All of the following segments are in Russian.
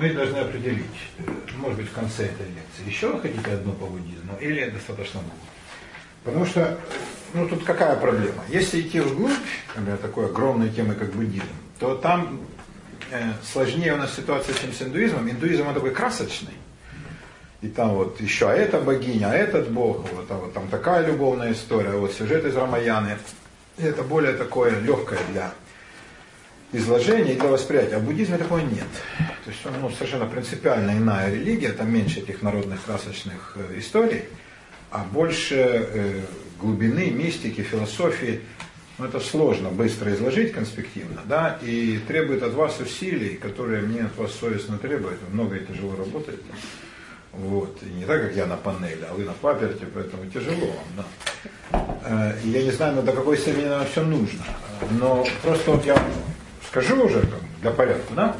мы должны определить, может быть, в конце этой лекции, еще вы хотите одну по буддизму или достаточно много. Потому что, ну тут какая проблема? Если идти вглубь, например, такой огромной темы, как буддизм, то там э, сложнее у нас ситуация, чем с индуизмом. Индуизм он такой красочный. И там вот еще а эта богиня, а этот бог, вот, а вот там такая любовная история, вот сюжет из Рамаяны. И это более такое легкое для изложения и для восприятия. А в буддизме такого нет. То есть ну, совершенно принципиально иная религия, там меньше этих народных красочных э, историй, а больше э, глубины, мистики, философии. Ну, это сложно быстро изложить конспективно, да, и требует от вас усилий, которые мне от вас совестно требуют. Много и тяжело работаете. Вот. И не так, как я на панели, а вы на паперте, поэтому тяжело вам, да. Э, я не знаю, до какой степени нам все нужно. Но просто вот я скажу уже для порядка, да,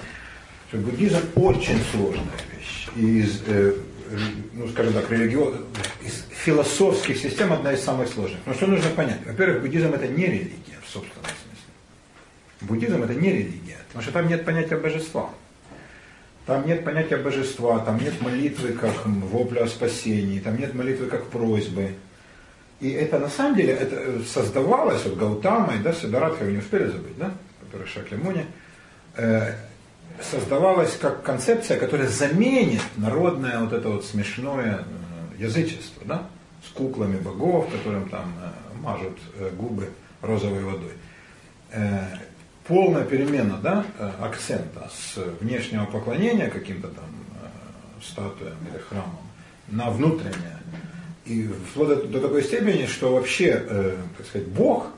что буддизм очень сложная вещь. И из, э, ну, скажем так, религиоз... из философских систем одна из самых сложных. Но что нужно понять? Во-первых, буддизм это не религия в собственном смысле. Буддизм это не религия, потому что там нет понятия божества. Там нет понятия божества, там нет молитвы как вопля о спасении, там нет молитвы как просьбы. И это на самом деле это создавалось вот Гаутамой, да, Сидаратха вы не успели забыть, да? Который Шакьямуни, э, создавалась как концепция, которая заменит народное вот это вот смешное э, язычество, да, с куклами богов, которым там э, мажут губы розовой водой. Полная перемена да, акцента с внешнего поклонения каким-то там статуям или храмам на внутреннее. И вплоть до, такой степени, что вообще, так сказать, Бог,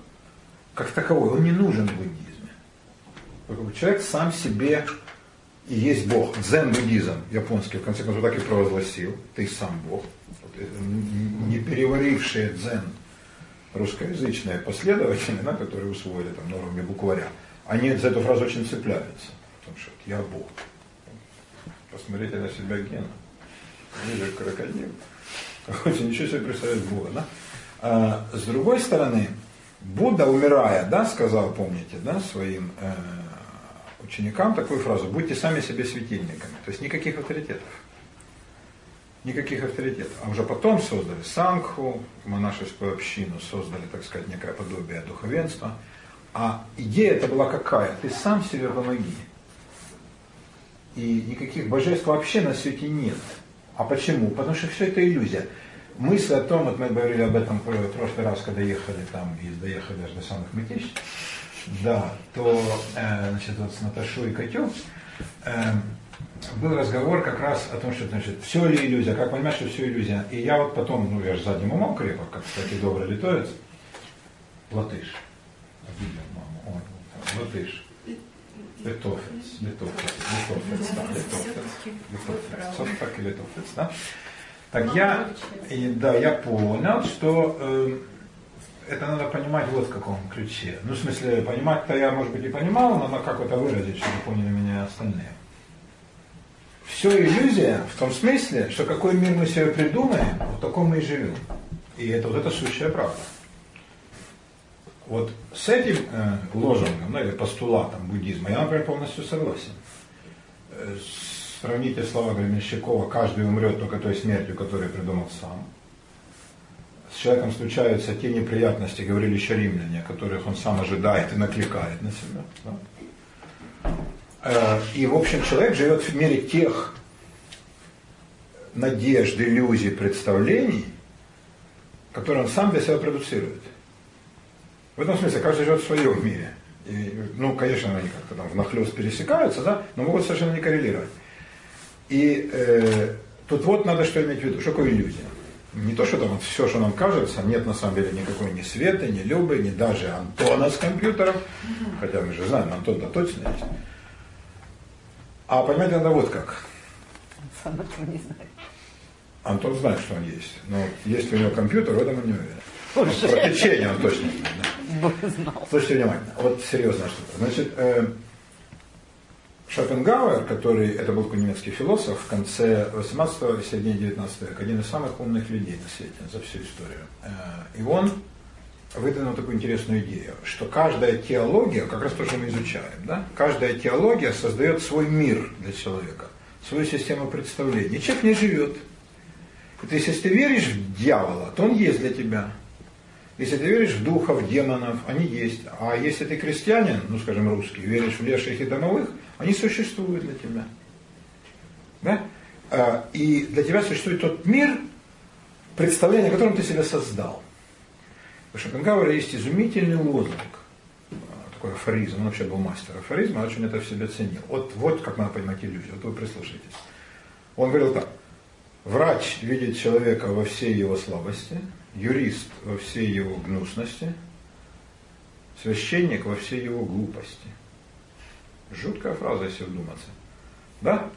как таковой, он не нужен в буддизме. Человек сам себе и есть Бог. Дзен-буддизм японский, в конце концов, так и провозгласил. Ты сам Бог. Не переварившие дзен русскоязычные последователи, на которые усвоили там, на уровне букваря, они за эту фразу очень цепляются. Потому что я Бог. Посмотрите на себя Гена. Ниже крокодил. Хоть ничего себе представляет Бога. Да? А, с другой стороны, Будда, умирая, да, сказал, помните, да, своим э, ученикам такую фразу, будьте сами себе светильниками. То есть никаких авторитетов. Никаких авторитетов. А уже потом создали сангху, монашескую общину, создали, так сказать, некое подобие духовенства. А идея это была какая? Ты сам себе помоги. И никаких божеств вообще на свете нет. А почему? Потому что все это иллюзия. Мысль о том, вот мы говорили об этом в прошлый раз, когда ехали там и доехали даже до самых мятеж, да, то э, значит, вот с Наташой и Катю э, был разговор как раз о том, что значит, все ли иллюзия, как понимать, что все иллюзия. И я вот потом, ну я же задним умом крепок, как, кстати, добрый литовец, латыш, обидел маму, он, латыш, литовец, литовец, литовец, да, литовец, литовец, все так и литовец, да. Так я, и, да, я понял, что э, это надо понимать вот в каком ключе. Ну, в смысле, понимать-то я, может быть, и понимал, но как это выразить, чтобы поняли меня остальные. Все иллюзия в том смысле, что какой мир мы себе придумаем, в таком мы и живем. И это вот это сущая правда. Вот с этим э, лозунгом, ну, или постулатом буддизма, я, например, полностью согласен. Э, сравните слова Гременщикова «каждый умрет только той смертью, которую придумал сам» с человеком случаются те неприятности, говорили еще римляне, которых он сам ожидает и накликает на себя. Да? Э, и, в общем, человек живет в мире тех надежд, иллюзий, представлений, которые он сам для себя продуцирует. В этом смысле каждый живет в своем мире. И, ну, конечно, они как-то там внахлёст пересекаются, да, но могут совершенно не коррелировать. И э, тут вот надо что иметь в виду. Что такое иллюзия? Не то, что там все, что нам кажется, нет на самом деле никакой ни Светы, ни Любы, ни даже Антона с компьютером, хотя мы же знаем, Антон-то точно есть. А понимать надо вот как. Антон не знает. Антон знает, что он есть, но есть у него компьютер, в этом он не уверен. Ну, про течение он точно знает. Да. Слушайте внимательно, вот серьезная штука. Значит, э, Шопенгауэр, который, это был немецкий философ, в конце 18 и середине 19 века, один из самых умных людей на свете за всю историю. Э, и он выдвинул такую интересную идею, что каждая теология, как раз то, что мы изучаем, да, каждая теология создает свой мир для человека, свою систему представлений. человек не живет. Это если ты веришь в дьявола, то он есть для тебя. Если ты веришь в духов, демонов, они есть. А если ты крестьянин, ну скажем русский, веришь в леших и домовых, они существуют для тебя. Да? А, и для тебя существует тот мир, представление, о котором ты себя создал. У Шопенгауэра есть изумительный лозунг, такой афоризм, он вообще был мастер афоризма, очень это в себе ценил. Вот, вот как надо понимать иллюзию, вот вы прислушайтесь. Он говорил так, врач видит человека во всей его слабости, юрист во всей его гнусности, священник во всей его глупости. Жуткая фраза, если вдуматься. Да?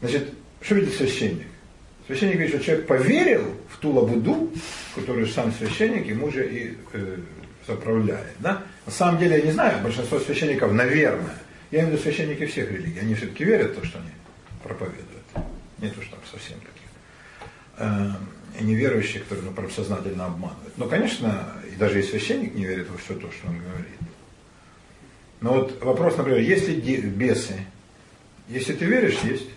Значит, что видит священник? Священник видит, что человек поверил в ту лабуду, которую сам священник ему же и э, заправляет. Да? На самом деле, я не знаю, большинство священников, наверное, я имею в виду священники всех религий, они все-таки верят в то, что они проповедуют. Нет уж там совсем таких. Э, неверующие, которые ну, сознательно обманывают. Но, конечно, и даже и священник не верит во все то, что он говорит. Но вот вопрос, например, есть ли бесы? Если ты веришь, есть.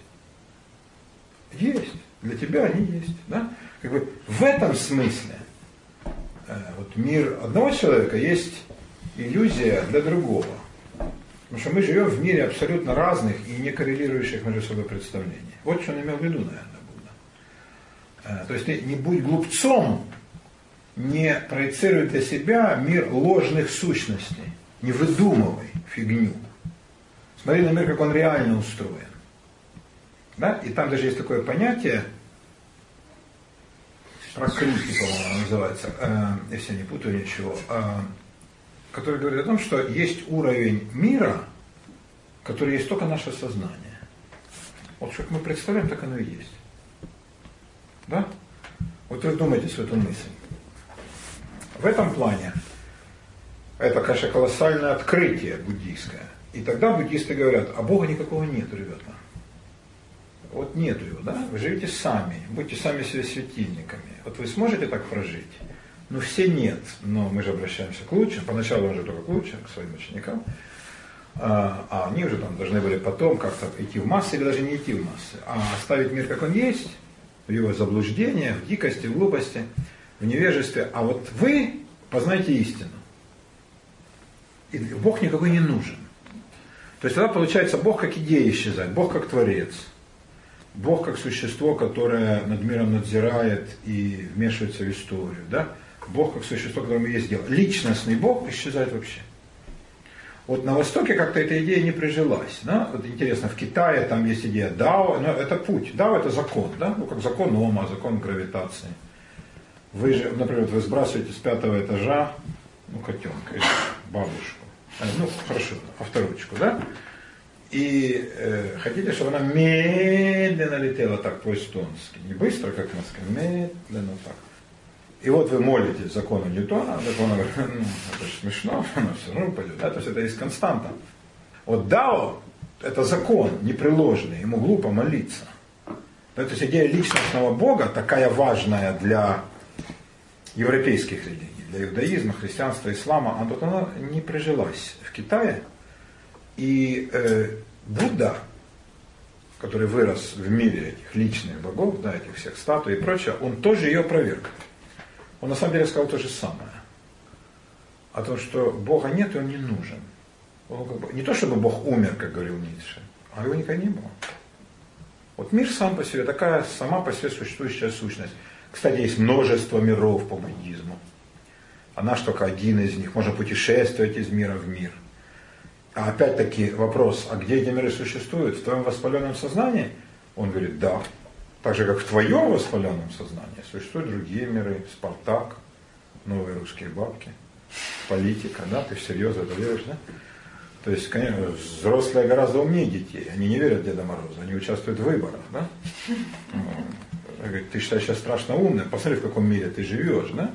Есть. Для тебя они есть. Да? Как бы в этом смысле э, вот мир одного человека есть иллюзия для другого. Потому что мы живем в мире абсолютно разных и не коррелирующих между собой представлений. Вот что он имел в виду, наверное. Э, то есть ты не будь глупцом, не проецируй для себя мир ложных сущностей. Не выдумывай фигню. Смотри на мир, как он реально устроен. Да? И там даже есть такое понятие, прокрытие, по-моему, называется, э, если я не путаю ничего, э, который говорит о том, что есть уровень мира, который есть только наше сознание. Вот как мы представляем, так оно и есть. Да? Вот вы вдумайтесь в эту мысль. В этом плане это, конечно, колоссальное открытие буддийское. И тогда буддисты говорят, а Бога никакого нет, ребята. Вот нету его, да? Вы живете сами, будьте сами себе светильниками. Вот вы сможете так прожить? Ну, все нет, но мы же обращаемся к лучшим. Поначалу уже только к лучшим, к своим ученикам. А, а они уже там должны были потом как-то идти в массы или даже не идти в массы, а оставить мир, как он есть, в его заблуждениях, в дикости, в глупости, в невежестве. А вот вы познайте истину. И Бог никакой не нужен. То есть тогда получается Бог как идея исчезает, Бог как творец. Бог как существо, которое над миром надзирает и вмешивается в историю. Да? Бог как существо, которому есть дело. Личностный Бог исчезает вообще. Вот на Востоке как-то эта идея не прижилась. Да? Вот интересно, в Китае там есть идея Дао, но это путь. Дао это закон, да? ну как закон Ома, закон гравитации. Вы же, например, вы сбрасываете с пятого этажа, ну, котенка бабушку, э, ну, хорошо, авторучку, да? И э, хотите, чтобы она медленно летела так по-эстонски. Не быстро, как в Москве, медленно так. И вот вы молите закону Ньютона, закон говорит, ну, это же смешно, но все равно пойдет. Да? То есть это есть константа. Вот Дао – это закон непреложный, ему глупо молиться. Да, то есть идея личностного Бога, такая важная для европейских религий, для иудаизма, христианства, ислама, она, она не прижилась в Китае. И э, Будда, который вырос в мире этих личных богов, да, этих всех статуй и прочее, он тоже ее проверк. Он на самом деле сказал то же самое. О том, что Бога нет и он не нужен. Он как бы, не то, чтобы Бог умер, как говорил Ницше, а его никогда не было. Вот мир сам по себе, такая сама по себе существующая сущность. Кстати, есть множество миров по буддизму. А наш только один из них. Можно путешествовать из мира в мир. А опять-таки вопрос, а где эти миры существуют? В твоем воспаленном сознании? Он говорит, да. Так же, как в твоем воспаленном сознании существуют другие миры, Спартак, новые русские бабки, политика, да, ты всерьез это веришь, да? То есть, конечно, взрослые гораздо умнее детей, они не верят Деда Мороза, они участвуют в выборах, да? Говорит, ты считаешь себя страшно умным, посмотри, в каком мире ты живешь, да?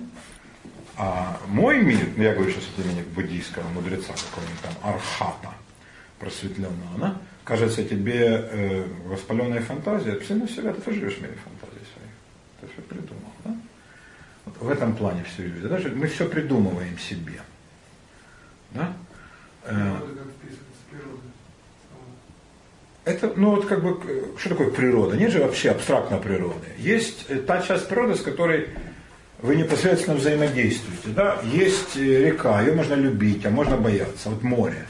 А мой мир, ну я говорю сейчас от имени буддийского мудреца какого-нибудь там, Архата, просветленного, да? кажется тебе э, воспаленная фантазия, ты на себя ты живешь в мире фантазии своих. Ты все придумал. Да? Вот в этом плане все иллюзия. Даже мы все придумываем себе. Да? Э, это, ну вот как бы, что такое природа? Нет же вообще абстрактной природы. Есть э, та часть природы, с которой вы непосредственно взаимодействуете. Да? Есть э, река, ее можно любить, а можно бояться. Вот море.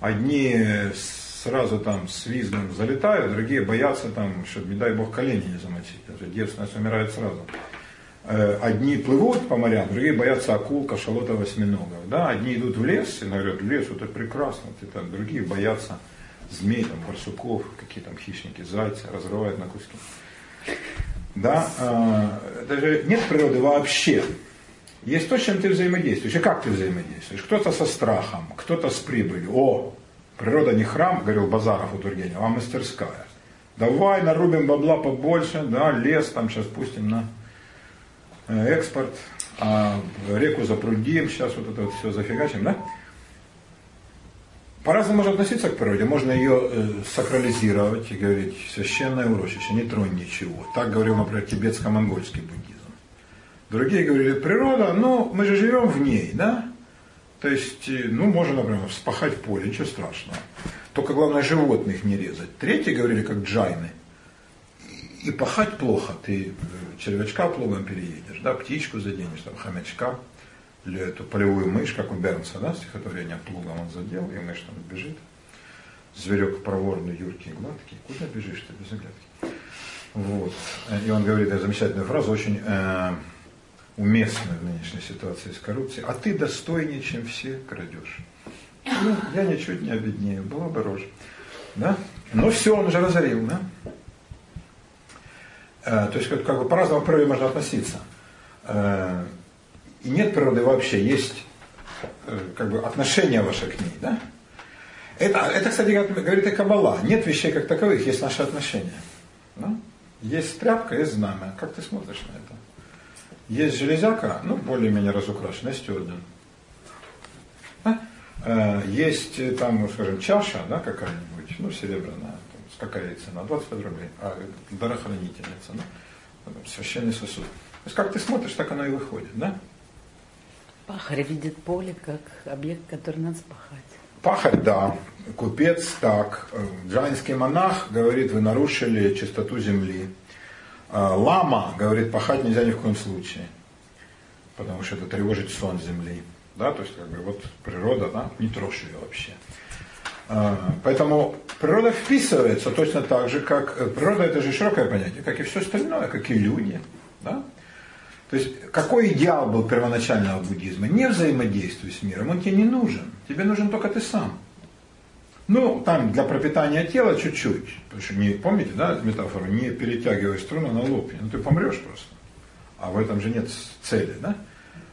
Одни сразу там с визгом залетают, другие боятся там, чтобы, не дай бог, колени не замочить. Даже девственность умирает сразу. Э, одни плывут по морям, другие боятся акул, кашалотов, осьминогов. Да? Одни идут в лес и говорят, лес это прекрасно, это, другие боятся змей, там, барсуков, какие там хищники, зайцы, разрывают на куски. Да, даже нет природы вообще. Есть то, с чем ты взаимодействуешь. И как ты взаимодействуешь? Кто-то со страхом, кто-то с прибылью. О, природа не храм, говорил Базаров у Тургенева, а мастерская. Давай нарубим бабла побольше, да, лес там сейчас пустим на э, экспорт, а реку запрудим, сейчас вот это вот все зафигачим, да? По-разному можно относиться к природе. Можно ее э, сакрализировать и говорить священное урочище, не тронь ничего. Так говорил, например, тибетско-монгольский буддизм. Другие говорили, природа, ну, мы же живем в ней, да? То есть, э, ну, можно, например, вспахать поле, ничего страшного. Только главное животных не резать. Третьи говорили, как джайны. И пахать плохо, ты э, червячка плугом переедешь, да, птичку заденешь, там, хомячка или эту полевую мышь, как у Бернса, да, стихотворение плугом он задел, и мышь там бежит. Зверек проворный, юркий, гладкий. Куда бежишь ты без оглядки? Вот. И он говорит эту замечательную фразу, очень э, уместную в нынешней ситуации с коррупцией. А ты достойнее, чем все крадешь. Ну, я ничуть не обеднее, была бы рожа. Да? Но все, он уже разорил, да? Э, то есть как, как бы по-разному к природе можно относиться. Э, и нет природы вообще, есть э, как бы отношение ваше к ней, да? Это, это, кстати, говорит и Каббала. Нет вещей как таковых, есть наши отношения. Да? Есть тряпка, есть знамя. Как ты смотришь на это? Есть железяка, ну, более-менее разукрашенная, стюарден. Да? Э, есть э, там, ну, скажем, чаша, да, какая-нибудь, ну, серебряная, там, какая цена, 25 рублей, а дарохранительница, да? священный сосуд. То есть как ты смотришь, так оно и выходит, да? Пахарь видит поле как объект, который надо спахать. Пахарь, да. Купец, так. Джайнский монах говорит, вы нарушили чистоту земли. А, лама говорит, пахать нельзя ни в коем случае. Потому что это тревожит сон земли. Да, то есть, как бы, вот природа, да, не трожь ее вообще. А, поэтому природа вписывается точно так же, как э, природа это же широкое понятие, как и все остальное, как и люди. Да? То есть какой идеал был первоначального буддизма? Не взаимодействуй с миром, он тебе не нужен. Тебе нужен только ты сам. Ну, там для пропитания тела чуть-чуть. Потому что не, помните, да, метафору, не перетягивай струну на лопне. Ну ты помрешь просто. А в этом же нет цели, да?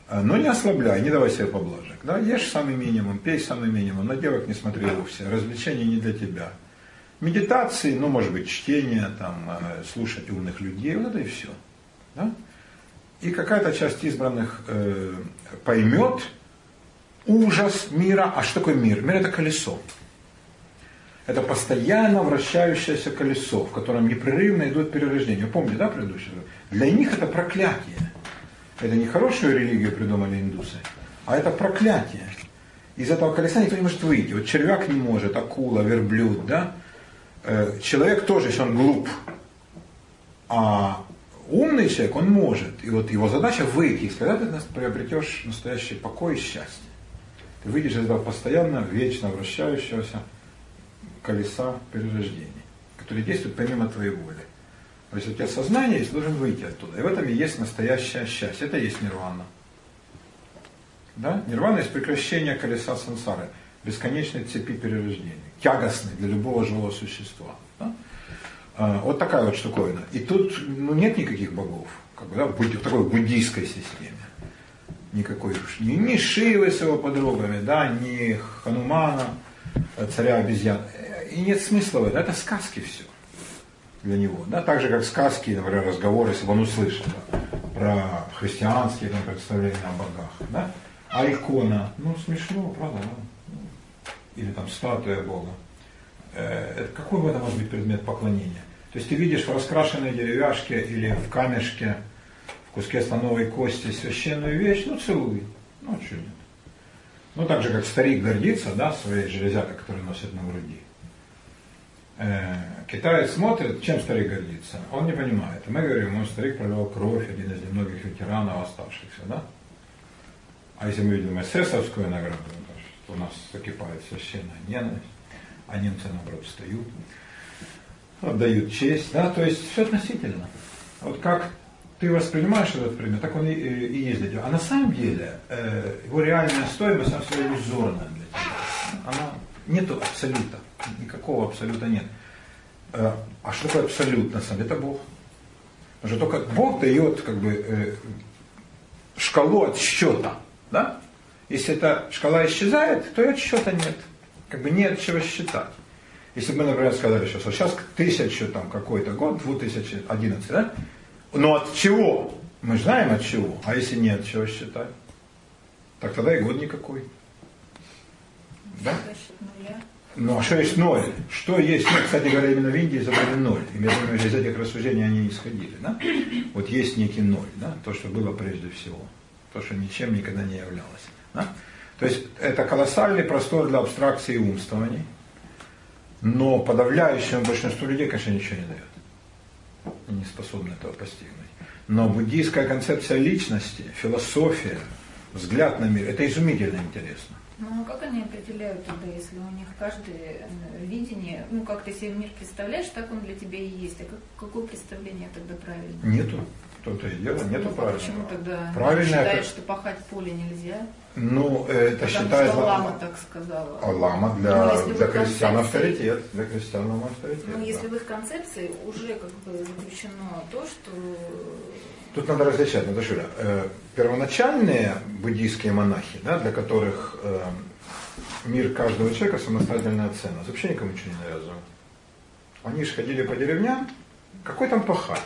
А, но не ослабляй, не давай себе поблажек. Да? Ешь самый минимум, пей самый минимум, на девок не смотри вовсе, развлечения не для тебя. Медитации, ну, может быть, чтение, там, а, слушать умных людей, вот это и все. Да? И какая-то часть избранных э, поймет ужас мира. А что такое мир? Мир это колесо. Это постоянно вращающееся колесо, в котором непрерывно идут перерождения. Помните, да, предыдущее? Для них это проклятие. Это не хорошую религию придумали индусы, а это проклятие. Из этого колеса никто не может выйти. Вот червяк не может, акула, верблюд, да? Э, человек тоже, если он глуп, а умный человек, он может. И вот его задача выйти, когда ты приобретешь настоящий покой и счастье. Ты выйдешь из этого постоянно, вечно вращающегося колеса перерождений, который действует помимо твоей воли. То есть у тебя сознание есть, должен выйти оттуда. И в этом и есть настоящее счастье. Это и есть нирвана. Да? Нирвана есть прекращение колеса сансары, бесконечной цепи перерождений, тягостной для любого живого существа. Да? А, вот такая вот штуковина. И тут ну, нет никаких богов, как бы, да, в такой буддийской системе. Никакой ни, ни Шивы с его подругами, да, ни Ханумана, царя обезьян. И нет смысла в этом. Это сказки все для него. Да? Так же, как сказки, например, разговоры, если бы он услышал да, про христианские там, представления о богах. Да? А икона, ну смешно, правда? Да? Или там статуя Бога. Э, какой в этом может быть предмет поклонения? То есть ты видишь в раскрашенной деревяшке или в камешке, в куске слоновой кости священную вещь, ну целуй. Ну, что нет. Ну, так же, как старик гордится, да, своей железякой, которую носит на груди. Э, китаец смотрит, чем старик гордится. Он не понимает. мы говорим, мой старик проливал кровь, один из немногих ветеранов оставшихся, да? А если мы видим эсэсовскую награду, у нас закипает священная ненависть, а немцы, наоборот, встают, отдают честь, да, то есть все относительно. Вот как ты воспринимаешь этот предмет, так он и, и есть для тебя. А на самом деле э, его реальная стоимость, она всегда иллюзорная для тебя. Она нету абсолюта, никакого абсолюта нет. Э, а что такое абсолют на самом деле? Это Бог. Потому что только Бог дает как бы э, шкалу отсчета. Да? Если эта шкала исчезает, то и отсчета нет. Как бы нет чего считать. Если бы мы, например, сказали сейчас, вот сейчас тысячу там какой-то год, 2011, да? Но от чего? Мы знаем от чего. А если нет, чего считать? Так тогда и год никакой. Да? Ну а что есть ноль? Что есть, ну, кстати говоря, именно в Индии изобрели ноль. И я думаю, из этих рассуждений они исходили. Да? Вот есть некий ноль, да? то, что было прежде всего. То, что ничем никогда не являлось. Да? То есть это колоссальный простор для абстракции и умствований. Но подавляющему большинству людей, конечно, ничего не дает не способны этого постигнуть. Но буддийская концепция личности, философия, взгляд на мир, это изумительно интересно. Ну а как они определяют тогда, если у них каждое э, видение, ну как ты себе мир представляешь, так он для тебя и есть. А как, какое представление тогда правильно? Нету. То-то и дело, нету ну, правильного. Почему тогда Правильно считаешь, это... что пахать поле нельзя? Ну, это Потому считается... Что лама так сказала. А лама для, ну, для крестьян авторитет. Для крестьян авторитет. Ну, да. если в их концепции уже как бы заключено то, что... Тут надо различать, Наташуля. Э, первоначальные буддийские монахи, да, для которых э, мир каждого человека самостоятельная ценность, вообще никому ничего не навязывал. Они же ходили по деревням, какой там пахать?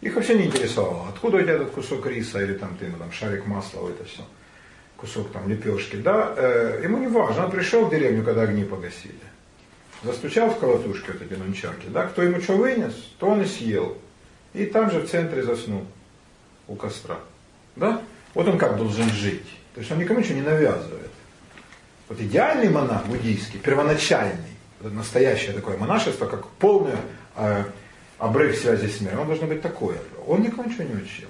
Их вообще не интересовало, откуда у тебя этот кусок риса или там ты ему там шарик масла, вот это все, кусок там лепешки, да, э, ему не важно, он пришел в деревню, когда огни погасили, застучал в колотушке вот эти нунчаки, да, кто ему что вынес, то он и съел, и там же в центре заснул у костра, да, вот он как должен жить, то есть он никому ничего не навязывает. Вот идеальный монах буддийский, первоначальный, настоящее такое монашество, как полное э, обрыв связи с миром, он должен быть такой. Он никого ничего не учил.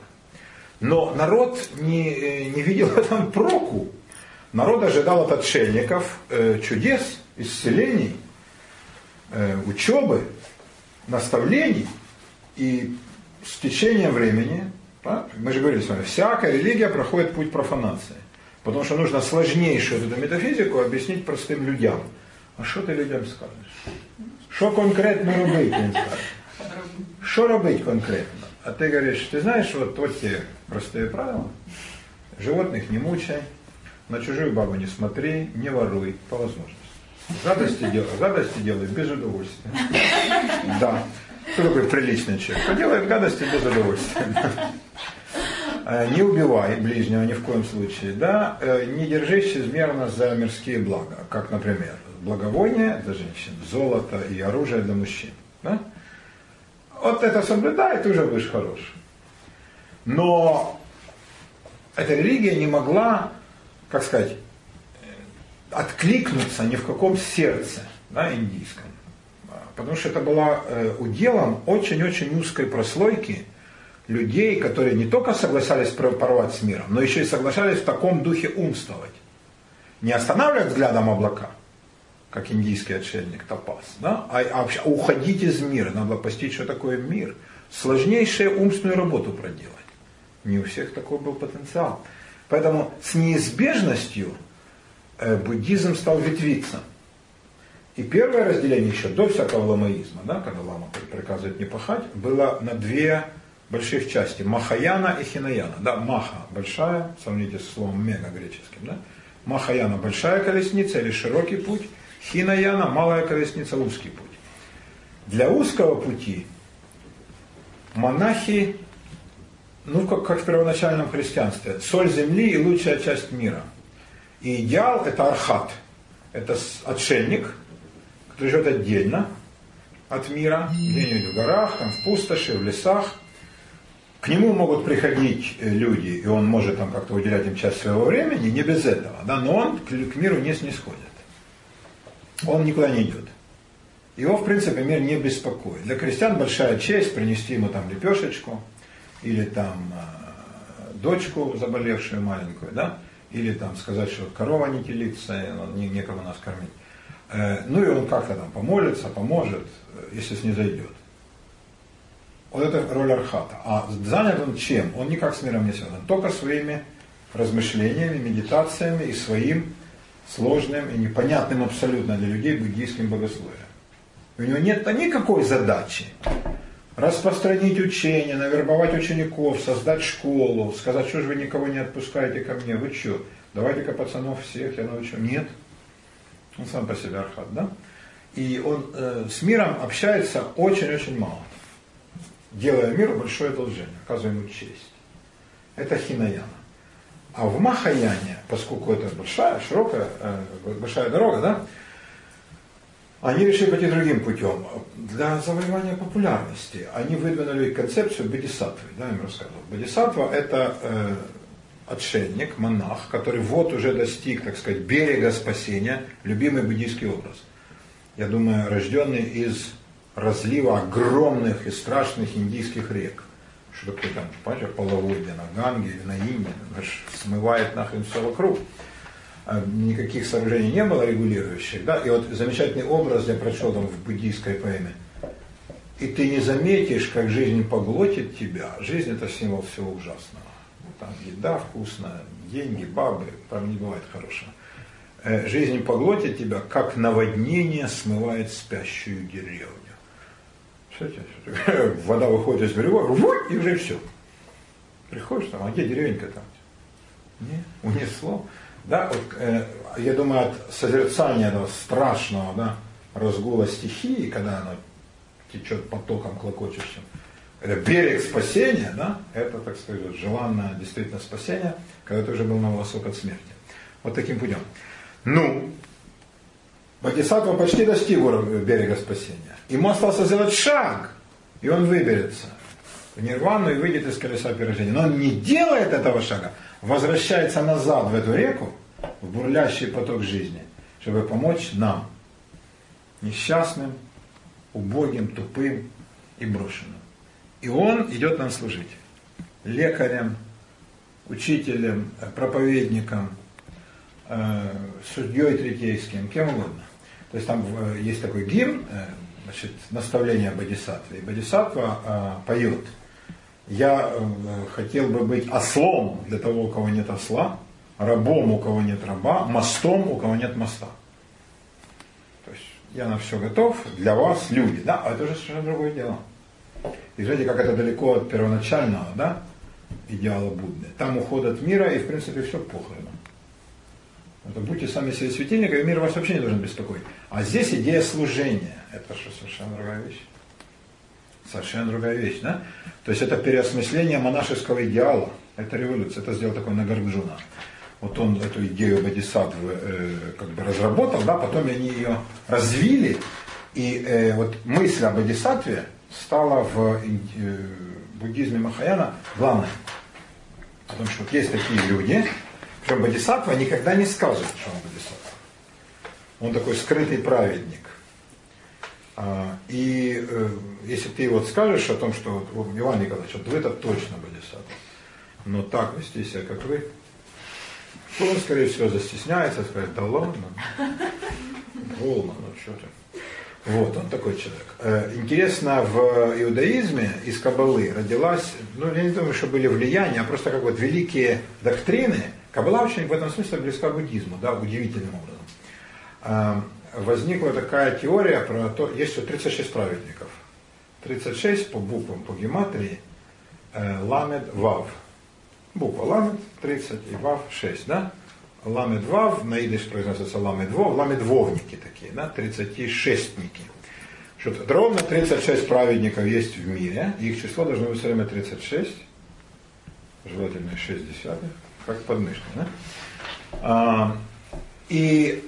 Но народ не, э, не видел в этом проку. Народ ожидал от отшельников э, чудес, исцелений, э, учебы, наставлений. И с течением времени, да, мы же говорили с вами, всякая религия проходит путь профанации. Потому что нужно сложнейшую эту метафизику объяснить простым людям. А что ты людям скажешь? Что конкретно скаже? Що робити конкретно? А ты говоришь, ты знаешь, вот, вот те простые правила. Животных не мучай, на чужую бабу не смотри, не воруй по возможности. Гадости делай, гадости делай без удовольствия. Да. Кто такой приличный человек? Кто делает гадости без удовольствия. Э, не убивай ближнего ни в коем случае. Да? Э, не держись чрезмерно за мирские блага, как, например, благовоние для женщин, золото и оружие для мужчин. Да? вот это соблюдай, ты уже будешь хорош. Но эта религия не могла, как сказать, откликнуться ни в каком сердце да, индийском. Потому что это было э, уделом очень-очень узкой прослойки людей, которые не только соглашались порвать с миром, но еще и соглашались в таком духе умствовать. Не останавливать взглядом облака – как индийский отшельник Тапас, да? а, а уходить из мира, надо постичь, что такое мир. Сложнейшую умственную работу проделать. Не у всех такой был потенциал. Поэтому с неизбежностью э, буддизм стал ветвиться. И первое разделение еще до всякого ламаизма, да, когда лама приказывает не пахать, было на две больших части. Махаяна и Хинаяна. Да, маха большая, сравните с словом мега греческим. Да? Махаяна большая колесница или широкий путь, Хинаяна – малая колесница, узкий путь. Для узкого пути монахи, ну как, как в первоначальном христианстве, соль земли и лучшая часть мира. И идеал – это архат. Это отшельник, который живет отдельно от мира, где-нибудь в горах, там, в пустоши, в лесах. К нему могут приходить э, люди, и он может там как-то уделять им часть своего времени, не без этого, да, но он к, к миру не снисходит он никуда не идет. Его, в принципе, мир не беспокоит. Для крестьян большая честь принести ему там лепешечку или там э, дочку заболевшую маленькую, да, или там сказать, что корова не телится, не, некому нас кормить. Э, ну и он как-то там помолится, поможет, э, если снизойдет. Вот это роль Архата. А занят он чем? Он никак с миром не связан. Только своими размышлениями, медитациями и своим сложным и непонятным абсолютно для людей буддийским богословием. У него нет никакой задачи распространить учение, навербовать учеников, создать школу, сказать, что же вы никого не отпускаете ко мне, вы что, давайте-ка пацанов всех я научу. Нет. Он сам по себе архат, да? И он э, с миром общается очень-очень мало, делая миру большое должение, оказывая ему честь. Это хинаяна. А в Махаяне, поскольку это большая, широкая, э, большая дорога, да, они решили пойти другим путем. Для завоевания популярности они выдвинули концепцию бодисаттвы, да, я им рассказывал. Бодисаттва – это э, отшельник, монах, который вот уже достиг, так сказать, берега спасения, любимый буддийский образ. Я думаю, рожденный из разлива огромных и страшных индийских рек. Что такое там, понимаете, половодье на Ганге или на Инде, смывает нахрен все вокруг. А, никаких сооружений не было регулирующих, да, и вот замечательный образ я прочел там в буддийской поэме. И ты не заметишь, как жизнь поглотит тебя. Жизнь это символ всего ужасного. Там еда вкусная, деньги, бабы, там не бывает хорошего. Э, жизнь поглотит тебя, как наводнение смывает спящую деревню. Вода выходит из берегов, и уже все. Приходишь там, а где деревенька там? Не, унесло. Да, вот, э, я думаю, от созерцания этого страшного да, разгула стихии, когда оно течет потоком клокочущим, это берег спасения, да, это, так сказать, желанное действительно спасение, когда ты уже был на волосок от смерти. Вот таким путем. Ну, Бодисаттва почти достиг берега спасения. Ему остался сделать шаг, и он выберется в нирвану и выйдет из колеса пирожения. Но он не делает этого шага, возвращается назад в эту реку, в бурлящий поток жизни, чтобы помочь нам, несчастным, убогим, тупым и брошенным. И он идет нам служить. Лекарем, учителем, проповедником, э, судьей третейским, кем угодно. То есть там э, есть такой гимн, э, значит, наставление Бодисаттвы. И Бодисаттва поет – я э, хотел бы быть ослом для того, у кого нет осла, рабом, у кого нет раба, мостом, у кого нет моста. То есть я на все готов, для вас люди, да, а это уже совершенно другое дело. И знаете, как это далеко от первоначального, да, идеала Будды. Там уход от мира, и в принципе все похрено. Это будьте сами себе светильниками, мир вас вообще не должен беспокоить. А здесь идея служения. Это что, совершенно другая вещь. Совершенно другая вещь, да? То есть это переосмысление монашеского идеала. Это революция. Это сделал такой Нагарджуна. Вот он эту идею Бодисаттвы э, как бы разработал, да, потом они ее развили. И э, вот мысль о Бодисаттве стала в э, буддизме Махаяна главной. Потому что вот есть такие люди, причем Бодисаттва никогда не скажет, что он Бодисаттва. Он такой скрытый праведник. А, и э, если ты вот скажешь о том, что вот, Иван Николаевич, вот вы-то точно бодисаттва, но так вести себя, как вы, то он, скорее всего, застесняется, скажет, да ладно, волна, ну что ты. Вот, он такой человек. Э, интересно, в иудаизме из Кабалы родилась, ну, я не думаю, что были влияния, а просто как вот великие доктрины. Кабала очень в этом смысле близка к буддизму, да, удивительным образом возникла такая теория про то, есть вот 36 праведников. 36 по буквам, по гематрии, э, ламед вав. Буква ламед 30 и вав 6, да? Ламед вав, на идыш произносится ламед вов, ламед вовники такие, да, 36-ники. Что ровно 36 праведников есть в мире, их число должно быть все время 36, желательно 6 десятых, как подмышка, да? А, и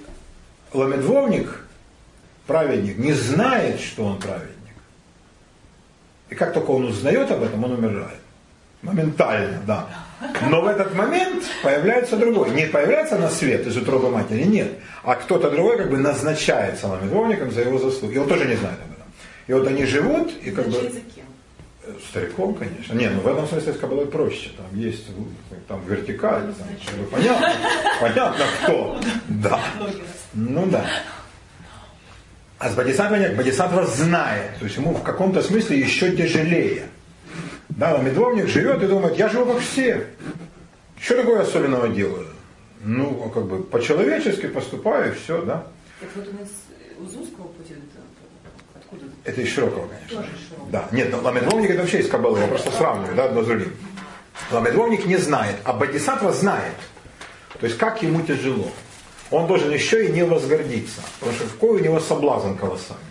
ламедвовник, праведник, не знает, что он праведник. И как только он узнает об этом, он умирает. Моментально, да. Но в этот момент появляется другой. Не появляется на свет из утробы матери, нет. А кто-то другой как бы назначается ламедровником за его заслуги. И он тоже не знает об этом. И вот они живут, и как бы... Стариком, конечно. Не, ну в этом смысле с кабалой проще. Там есть там вертикаль, там, как бы понятно, понятно кто. Да. Ну да. А с бодисаттвой нет. Бодисаттва знает. То есть ему в каком-то смысле еще тяжелее. Да, медвовник живет и думает, я живу как все. Что такое особенного делаю? Ну, как бы по-человечески поступаю, и все, да. Так вот у нас из узкого пути? Это из широкого, конечно. Тоже широкого. Да. Нет, но ламедвовник это вообще из кабалы, я просто сравниваю, да, одно с другим. Ламедвовник не знает, а бодисаттва знает. То есть как ему тяжело. Он должен еще и не возгордиться, потому что какой у него соблазн колоссальный.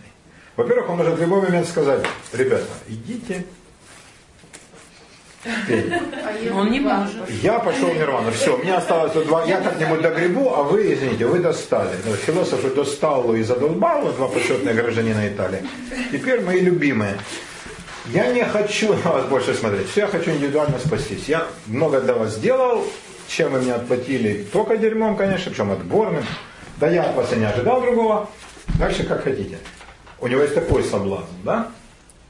Во-первых, он может в любой момент сказать, ребята, идите а Он не может. Я пошел в нирвану. Все, мне осталось два. Я как-нибудь догребу, а вы, извините, вы достали. Философы достал и задолбал, два почетные гражданина Италии. Теперь мои любимые. Я не хочу на вас больше смотреть. Все, я хочу индивидуально спастись. Я много для вас сделал, чем вы мне отплатили. Только дерьмом, конечно, причем отборным. Да я от вас и не ожидал другого. Дальше как хотите. У него есть такой соблазн, да?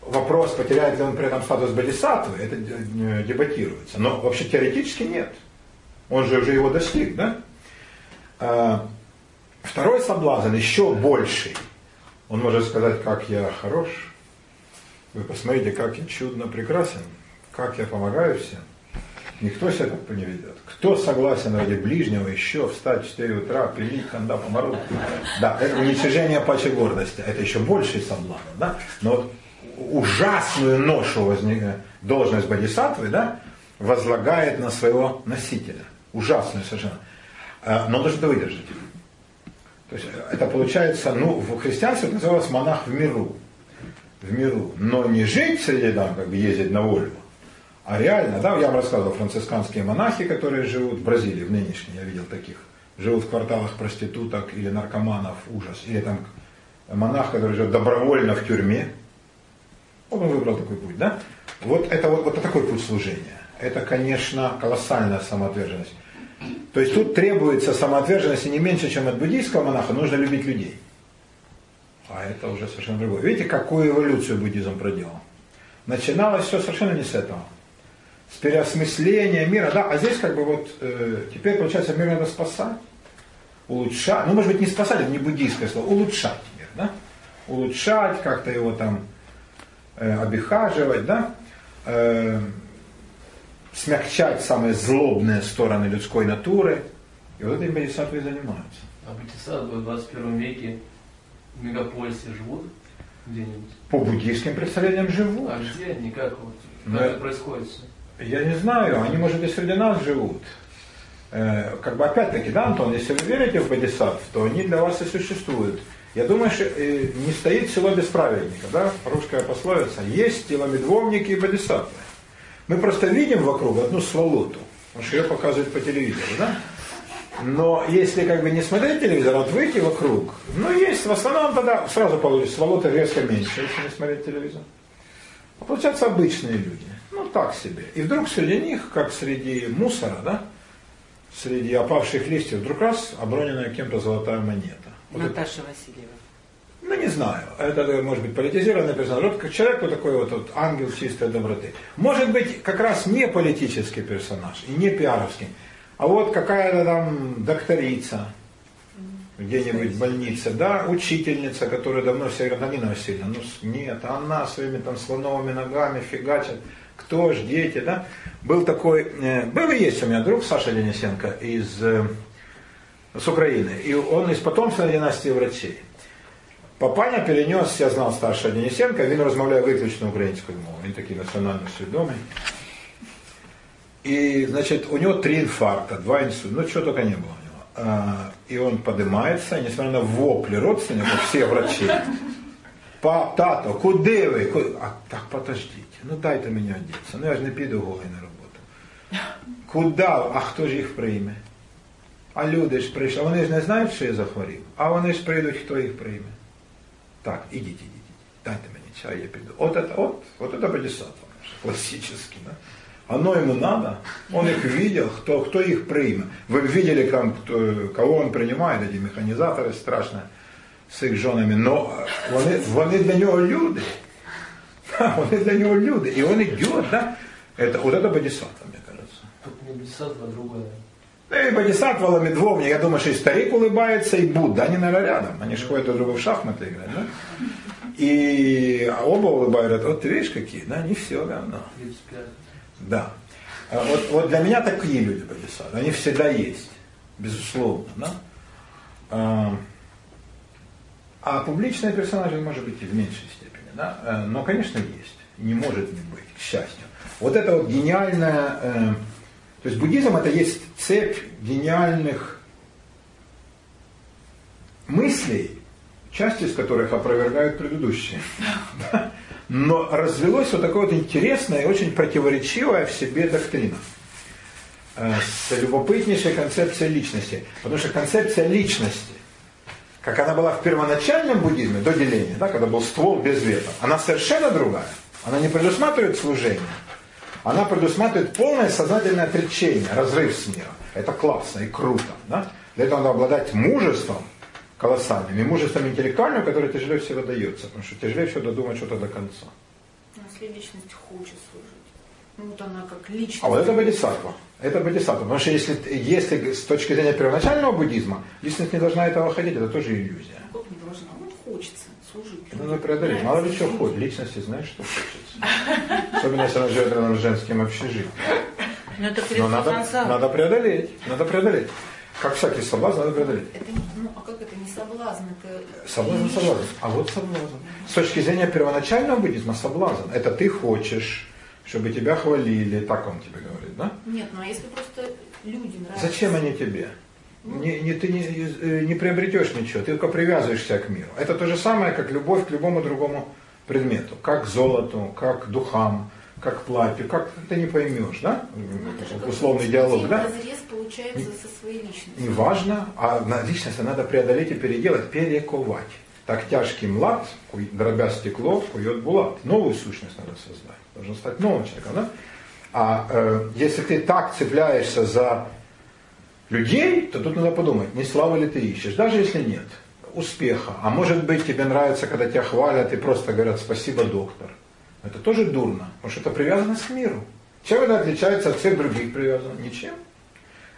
Вопрос, потеряет ли он при этом статус бодисаттвы, это дебатируется. Но вообще теоретически нет. Он же уже его достиг, да? А, второй соблазн еще больший. Он может сказать, как я хорош. Вы посмотрите, как я чудно прекрасен, как я помогаю всем. Никто себя так не ведет. Кто согласен ради ближнего еще встать в 4 утра, пилить ханда помору? Да, это уничижение пачи гордости. Это еще больший соблазн. Да? Но вот ужасную ношу возник, должность бодисаттвы, да, возлагает на своего носителя. Ужасную совершенно. А, но это выдержать. То есть это получается, ну, в христианстве это называлось монах в миру. В миру. Но не жить среди там, как бы ездить на Вольво, а реально, да, я вам рассказывал, францисканские монахи, которые живут в Бразилии, в нынешней, я видел таких, живут в кварталах проституток или наркоманов, ужас. Или там монах, который живет добровольно в тюрьме, он выбрал такой путь, да? Вот это вот, вот такой путь служения. Это, конечно, колоссальная самоотверженность. То есть тут требуется самоотверженности не меньше, чем от буддийского монаха, нужно любить людей. А это уже совершенно другое. Видите, какую эволюцию буддизм проделал? Начиналось все совершенно не с этого. С переосмысления мира, да, а здесь как бы вот э, теперь получается мир надо спасать, улучшать, ну может быть не спасать, это не буддийское слово, улучшать мир, да? Улучшать, как-то его там обихаживать, да, э, смягчать самые злобные стороны людской натуры. И вот этим бодисаттвы занимаются. А бодисаттвы в 21 веке в мегаполисе живут где-нибудь? По буддийским представлениям живут. А где они, как вот, как Но, это происходит все? Я не знаю, они, может, и среди нас живут. Э, как бы опять-таки, да, Антон, если вы верите в бодисаттв, то они для вас и существуют. Я думаю, что э, не стоит село без праведника, да, русская пословица. Есть теломедвовники и бодисаттвы. Мы просто видим вокруг одну сволоту, потому что ее показывают по телевизору, да? Но если как бы не смотреть телевизор, а выйти вокруг, ну есть, в основном тогда сразу получится сволота резко меньше, если не смотреть телевизор. А получаются обычные люди, ну так себе. И вдруг среди них, как среди мусора, да, среди опавших листьев, вдруг раз оброненная кем-то золотая монета. Наташа Васильева. Ну, не знаю. Это, может быть, политизированный персонаж. Вот человек вот такой вот, вот ангел чистой доброты. Может быть, как раз не политический персонаж и не пиаровский, а вот какая-то там докторица, где-нибудь в больнице, да, учительница, которая давно все говорит, Нина Васильевна, ну нет, она своими там слоновыми ногами фигачит, кто ж, дети, да. Был такой, э, был и есть у меня друг Саша Денисенко из э, с Украины. И он из потомства династии врачей. Папаня перенес, я знал старшого Денисенка, він розмовляє виключно українською мовою. Він такий національно свідомий. И, значит, у него три инфаркта, два инсульта, ну, чего только не было у него. А, и он поднимается, несмотря на вопли родственников, все врачи. Пап, тато, куди ви? А так подождите, ну дайте мені одеться. Ну я ж не піду голий на роботу. Куда? А хто ж їх прийме? А люди ж прийшли, вони ж не знають, що я захворів, а вони ж прийдуть, хто їх прийме. Так, ідіть, ідіть, ідіть, дайте мені чай, я піду. От это, от, от это бодисаттва классический. Да? Оно ему надо. Он их видел, кто, кто их примет. Вы видели, там, кто, кого он принимает, эти механизаторы страшно з їх жонами. Но вони, вони для нього люди. Да, вони для него люди. И он идет, да? Это, вот это бодисаттва, мне кажется. Тут не Бодисаттва, а другое. И бодисаттва Ламедвовни, я думаю, что и старик улыбается, и Будда, они, наверное, рядом. Они же ходят другу в шахматы играть, да? И оба улыбаются, вот ты видишь какие, да, не все равно. 35. Да. А Вот, вот для меня такие люди бодисаттвы, они всегда есть, безусловно, да? А, а публичные персонажи, может быть, и в меньшей степени, да? Э, но, конечно, есть, не может не быть, к счастью. Вот это вот гениальное, э, то есть буддизм это есть цепь гениальных мыслей, часть из которых опровергают предыдущие. Но развелось вот такое вот интересное и очень противоречивая в себе доктрина э, с любопытнейшей концепцией личности. Потому что концепция личности, как она была в первоначальном буддизме, до деления, да, когда был ствол без ветра, она совершенно другая. Она не предусматривает служение, она предусматривает полное сознательное отречение, разрыв с миром. Это классно и круто. Да? Для этого надо обладать мужеством колоссальным и мужеством интеллектуальным, которое тяжелее всего дается, потому что тяжелее всего додумать что-то до конца. Ну, Если личность хочет служить. Ну, вот она как личность. А вот это бодисаттва. Это бодисаттва. Потому что если, если с точки зрения первоначального буддизма, личность не должна этого хотеть, это тоже иллюзия. Как не должна? Вот хочется служить. Это надо преодолеть. Мало ли что хочет. Личности знаешь, что хочется. Особенно, если она живет рядом с женским общежитием. Ну это Но надо, надо преодолеть. Надо преодолеть. Как всякий соблазн, надо преодолеть. Это ну, а как это не соблазн? Это Соблазн, соблазн. А вот соблазн. С точки зрения первоначального буддизма, соблазн. Это ты хочешь, чтобы тебя хвалили. Так он тебе говорит, да? Нет, ну а если просто люди нравятся. Зачем они тебе? Не, не, ты не, э, не приобретешь ничего, ты только привязываешься к миру. Это то же самое, как любовь к любому другому предмету. Как к золоту, как к духам, как к платью. Как ты не поймешь, да? Ну, это Условный диалог, да? разрез получается со своей личностью. Не важно, а личность надо преодолеть и переделать, перековать. Так тяжкий млад, дробя стекло, кует булат. Новую сущность надо создать. Должен стать новым человеком. Да? А э, если ты так цепляешься за людей, то тут надо подумать, не славы ли ты ищешь, даже если нет успеха. А может быть тебе нравится, когда тебя хвалят и просто говорят спасибо, доктор. Это тоже дурно, потому что это привязанность к миру. Чем это отличается от всех других привязанностей? Ничем.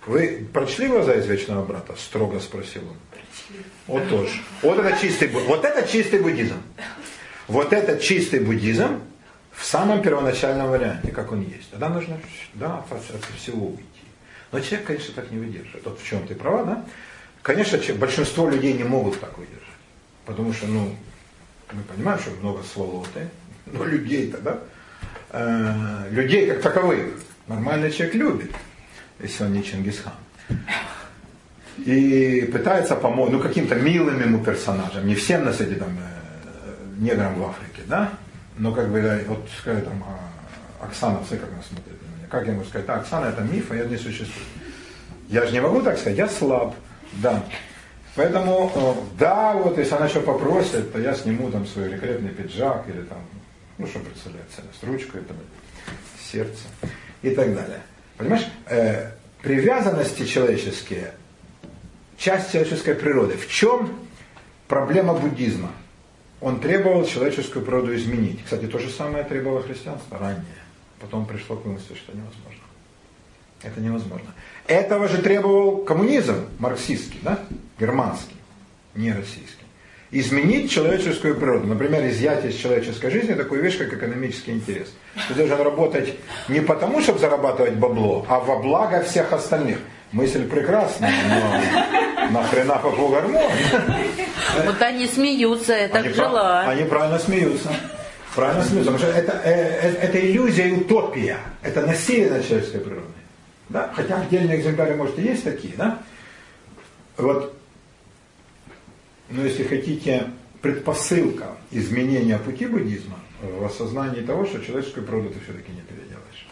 Вы прочли глаза из вечного брата? Строго спросил он. Вот тоже. Вот это чистый, вот это чистый буддизм. Вот это чистый буддизм в самом первоначальном варианте, как он есть. Тогда нужно да, от всего уйти. Но человек, конечно, так не выдерживает. Вот в чем ты права, да? Конечно, большинство людей не могут так выдержать. Потому что, ну, мы понимаем, что много сволоты, но людей-то, да? Э, людей как таковых нормальный человек любит, если он не Чингисхан. И пытается помочь, ну, каким-то милым ему персонажам, не всем на свете там э, неграм в Африке, да? Но как бы, вот сказать там, а, Оксана, все как она смотрит как я ему сказать, а, Оксана это миф, а я не существую. Я же не могу так сказать, я слаб, да. Поэтому, э, да, вот если она что попросит, то я сниму там свой великолепный пиджак или там, ну что представляет ценность, ручку, это сердце и так далее. Понимаешь, э, привязанности человеческие, часть человеческой природы. В чем проблема буддизма? Он требовал человеческую природу изменить. Кстати, то же самое требовало христианство ранее. Потом пришло к мысли, что невозможно. Это невозможно. Этого же требовал коммунизм марксистский, да? германский, не российский. Изменить человеческую природу. Например, изъять из человеческой жизни такую вещь, как экономический интерес. Ты должен работать не потому, чтобы зарабатывать бабло, а во благо всех остальных. Мысль прекрасная, но нахрена какого гармония? Вот они смеются, я так Они прав- жила. Они правильно смеются. Правильно смеются. Потому что это, э, э, это иллюзия и утопия. Это насилие над человеческой природой. Да? Хотя отдельные экземпляры, может, и есть такие, да? Вот, но если хотите, предпосылка изменения пути буддизма в осознании того, что человеческую природу ты все-таки не переделаешь.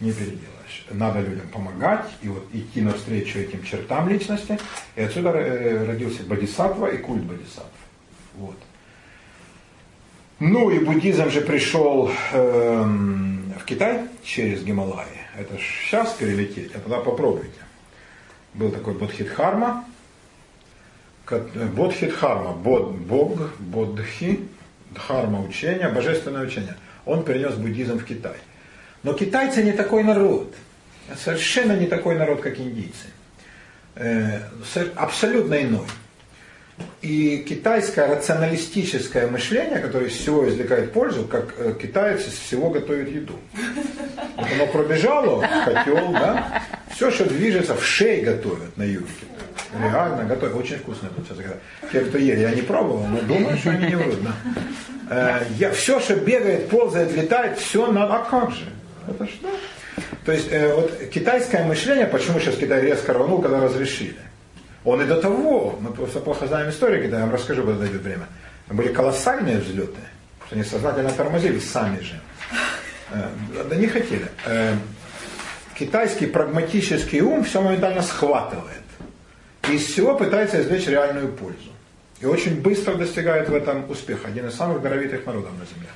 Не переделаешь. Надо людям помогать и вот идти навстречу этим чертам личности. И отсюда э, родился бодисаттва и культ бодисаттва. Вот. Ну и буддизм же пришел эм, в Китай через Гималаи. Это ж сейчас перелететь, а тогда попробуйте. Был такой Бодхидхарма. э, Бодхидхарма, Бод, Бог, Бодхи, Дхарма учение, божественное учение. Он перенес буддизм в Китай. Но китайцы не такой народ. Совершенно не такой народ, как индийцы. Э, со- Абсолютно иной. И китайское рационалистическое мышление, которое из всего извлекает пользу, как э, китаец из всего готовит еду. Вот оно пробежало, котел, да, все, что движется, в шее готовят на юге. Реально готовят. Очень вкусно тут сейчас. Те, кто ели, я не пробовал, но думаю, что они не врут. Да. Э, Я, все, что бегает, ползает, летает, все надо. А как же? Это да. То есть э, вот китайское мышление, почему сейчас Китай резко рванул, когда разрешили? Он и до того, мы просто плохо знаем историю Китая, я вам расскажу, когда дойдет время. Были колоссальные взлеты, что они сознательно тормозили сами же. Э, Да не хотели. Э, Китайский прагматический ум все моментально схватывает. И из всего пытается извлечь реальную пользу. И очень быстро достигает в этом успеха. Один из самых даровитых народов на Земле.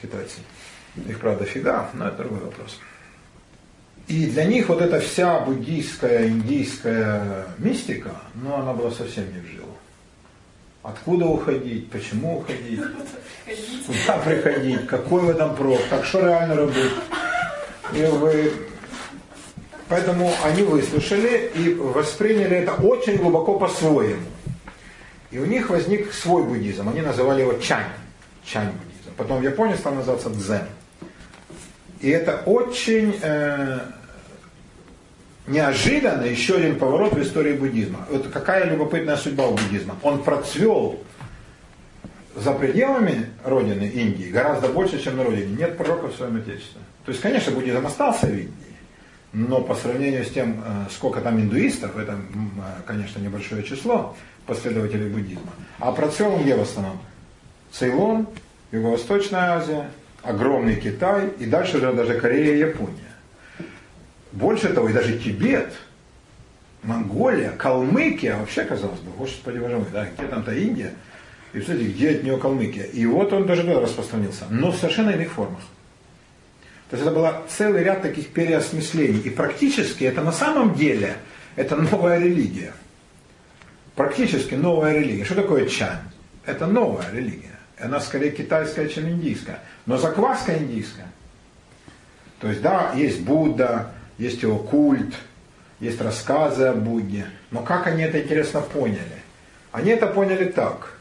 Китайцы. Их, правда, фига, но это другой вопрос. И для них вот эта вся буддийская, индийская мистика, ну, она была совсем не в жилу. Откуда уходить, почему уходить, куда приходить, какой в этом прок, так что реально робить. И вы... Поэтому они выслушали и восприняли это очень глубоко по-своему. И у них возник свой буддизм. Они называли его чань. Чань буддизм. Потом в Японии стал называться дзен. И это очень э, неожиданно еще один поворот в истории буддизма. Вот какая любопытная судьба у буддизма. Он процвел за пределами родины Индии гораздо больше, чем на родине. Нет пророка в своем отечестве. То есть, конечно, буддизм остался в Индии, но по сравнению с тем, э, сколько там индуистов, это, э, конечно, небольшое число последователей буддизма. А процвел он где в основном? Цейлон, Юго-Восточная Азия, огромный Китай и дальше уже даже Корея и Япония. Больше того, и даже Тибет, Монголия, Калмыкия, вообще, казалось бы, господи боже мой, да, где там-то Индия, и представляете, где от нее Калмыкия. И вот он даже туда распространился, но в совершенно иных формах. То есть это был целый ряд таких переосмыслений. И практически это на самом деле, это новая религия. Практически новая религия. Что такое чань? Это новая религия. Она скорее китайская, чем индийская. Но закваска индийская. То есть, да, есть Будда, есть его культ, есть рассказы о Будде. Но как они это интересно поняли? Они это поняли так.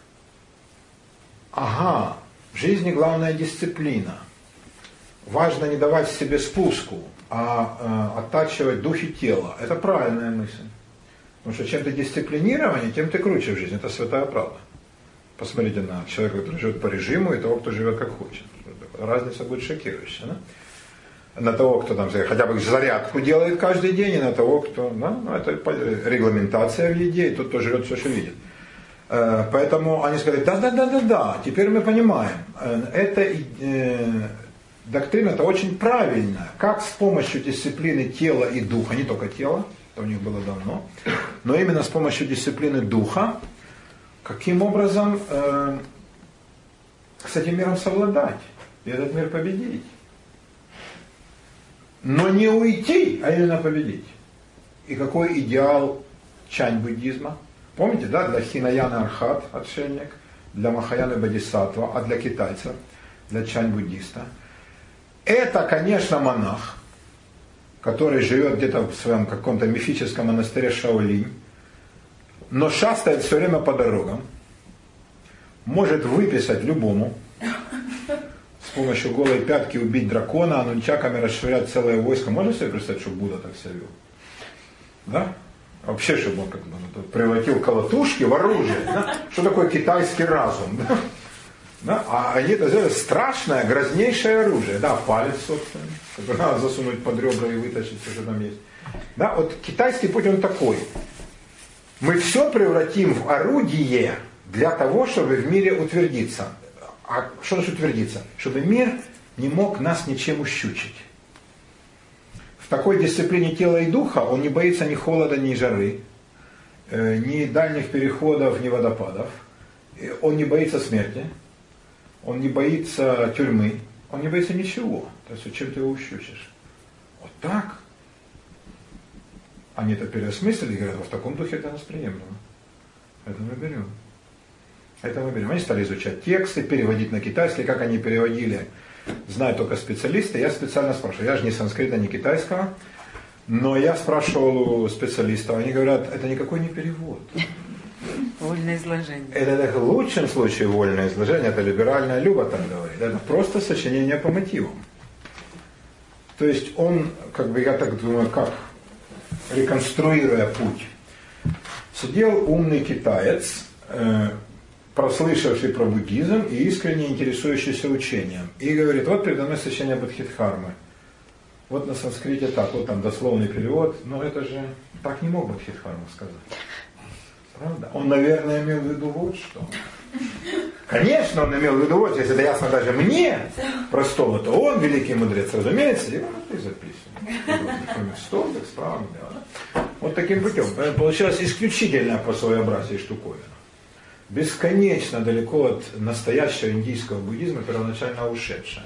Ага, в жизни главная дисциплина. Важно не давать себе спуску, а э, оттачивать дух и тело. Это правильная мысль. Потому что чем ты дисциплинированнее, тем ты круче в жизни. Это святая правда. Посмотрите на человека, который живет по режиму, и того, кто живет как хочет. Разница будет шокирующая. Да? На того, кто там хотя бы зарядку делает каждый день, и на того, кто... Да, ну, это регламентация в еде, и тот, кто живет все, что видит. Э, Поэтому они сказали, да-да-да-да-да, теперь мы понимаем. Э, Это э, доктрина это очень правильная. Как с помощью дисциплины тела и духа, не только тела, это у них было давно, но именно с помощью дисциплины духа, каким образом э, с этим миром совладать и этот мир победить. Но не уйти, а именно победить. И какой идеал чань буддизма? Помните, да, для Хинаяна Архат, отшельник, для Махаяны Бодисаттва, а для китайцев, для чань буддиста. Это, конечно, монах, который живет где-то в своем каком-то мифическом монастыре Шаолинь, но шастает все время по дорогам, может выписать любому, с помощью голой пятки убить дракона, а нунчаками расшвырять целое войско. Можно себе представить, что Будда так себя вел? Да? Вообще, чтобы он как бы ну, превратил колотушки в оружие. Да? Что такое китайский разум? Да? Да? А они это сделали страшное, грознейшее оружие. Да, палец, собственно, который надо засунуть под ребра и вытащить, что там есть. Да, вот китайский путь, он такой. Мы все превратим в орудие для того, чтобы в мире утвердиться. А что значит утвердиться? Чтобы мир не мог нас ничем ущучить. В такой дисциплине тела и духа он не боится ни холода, ни жары, э, ни дальних переходов, ни водопадов. Он не боится смерти, он не боится тюрьмы, Он не боится ничего. То есть, чем ты его ущучишь? Вот так? Они это переосмыслили говорят, в таком духе это нас приемлемо. Это мы берем. Это мы берем. Они стали изучать тексты, переводить на китайский, как они переводили, знают только специалисты. Я специально спрашиваю, я же не санскрита, не китайского, но я спрашивал у специалистов, они говорят, это никакой не перевод. Вольное изложение. Это, это в лучшем случае вольное изложение, это либеральная Люба так говорит. Это просто сочинение по мотивам. То есть он, как бы я так думаю, как, реконструируя путь, сидел умный китаец, э, прослышавший про буддизм и искренне интересующийся учением. И говорит, вот передо мной сочинение Бадхидхармы. Вот на санскрите так, вот там дословный перевод, но это же так не мог Бадхидхарма сказать. Правда? Он, наверное, имел в виду вот что. Конечно, он имел в виду вот, если это ясно даже мне, простого, то он, великий мудрец, разумеется, и записывает. Стол, так справа, да. Вот таким путем. Получилось исключительно по своеобразию штуковина. Бесконечно далеко от настоящего индийского буддизма, первоначально ушедшая.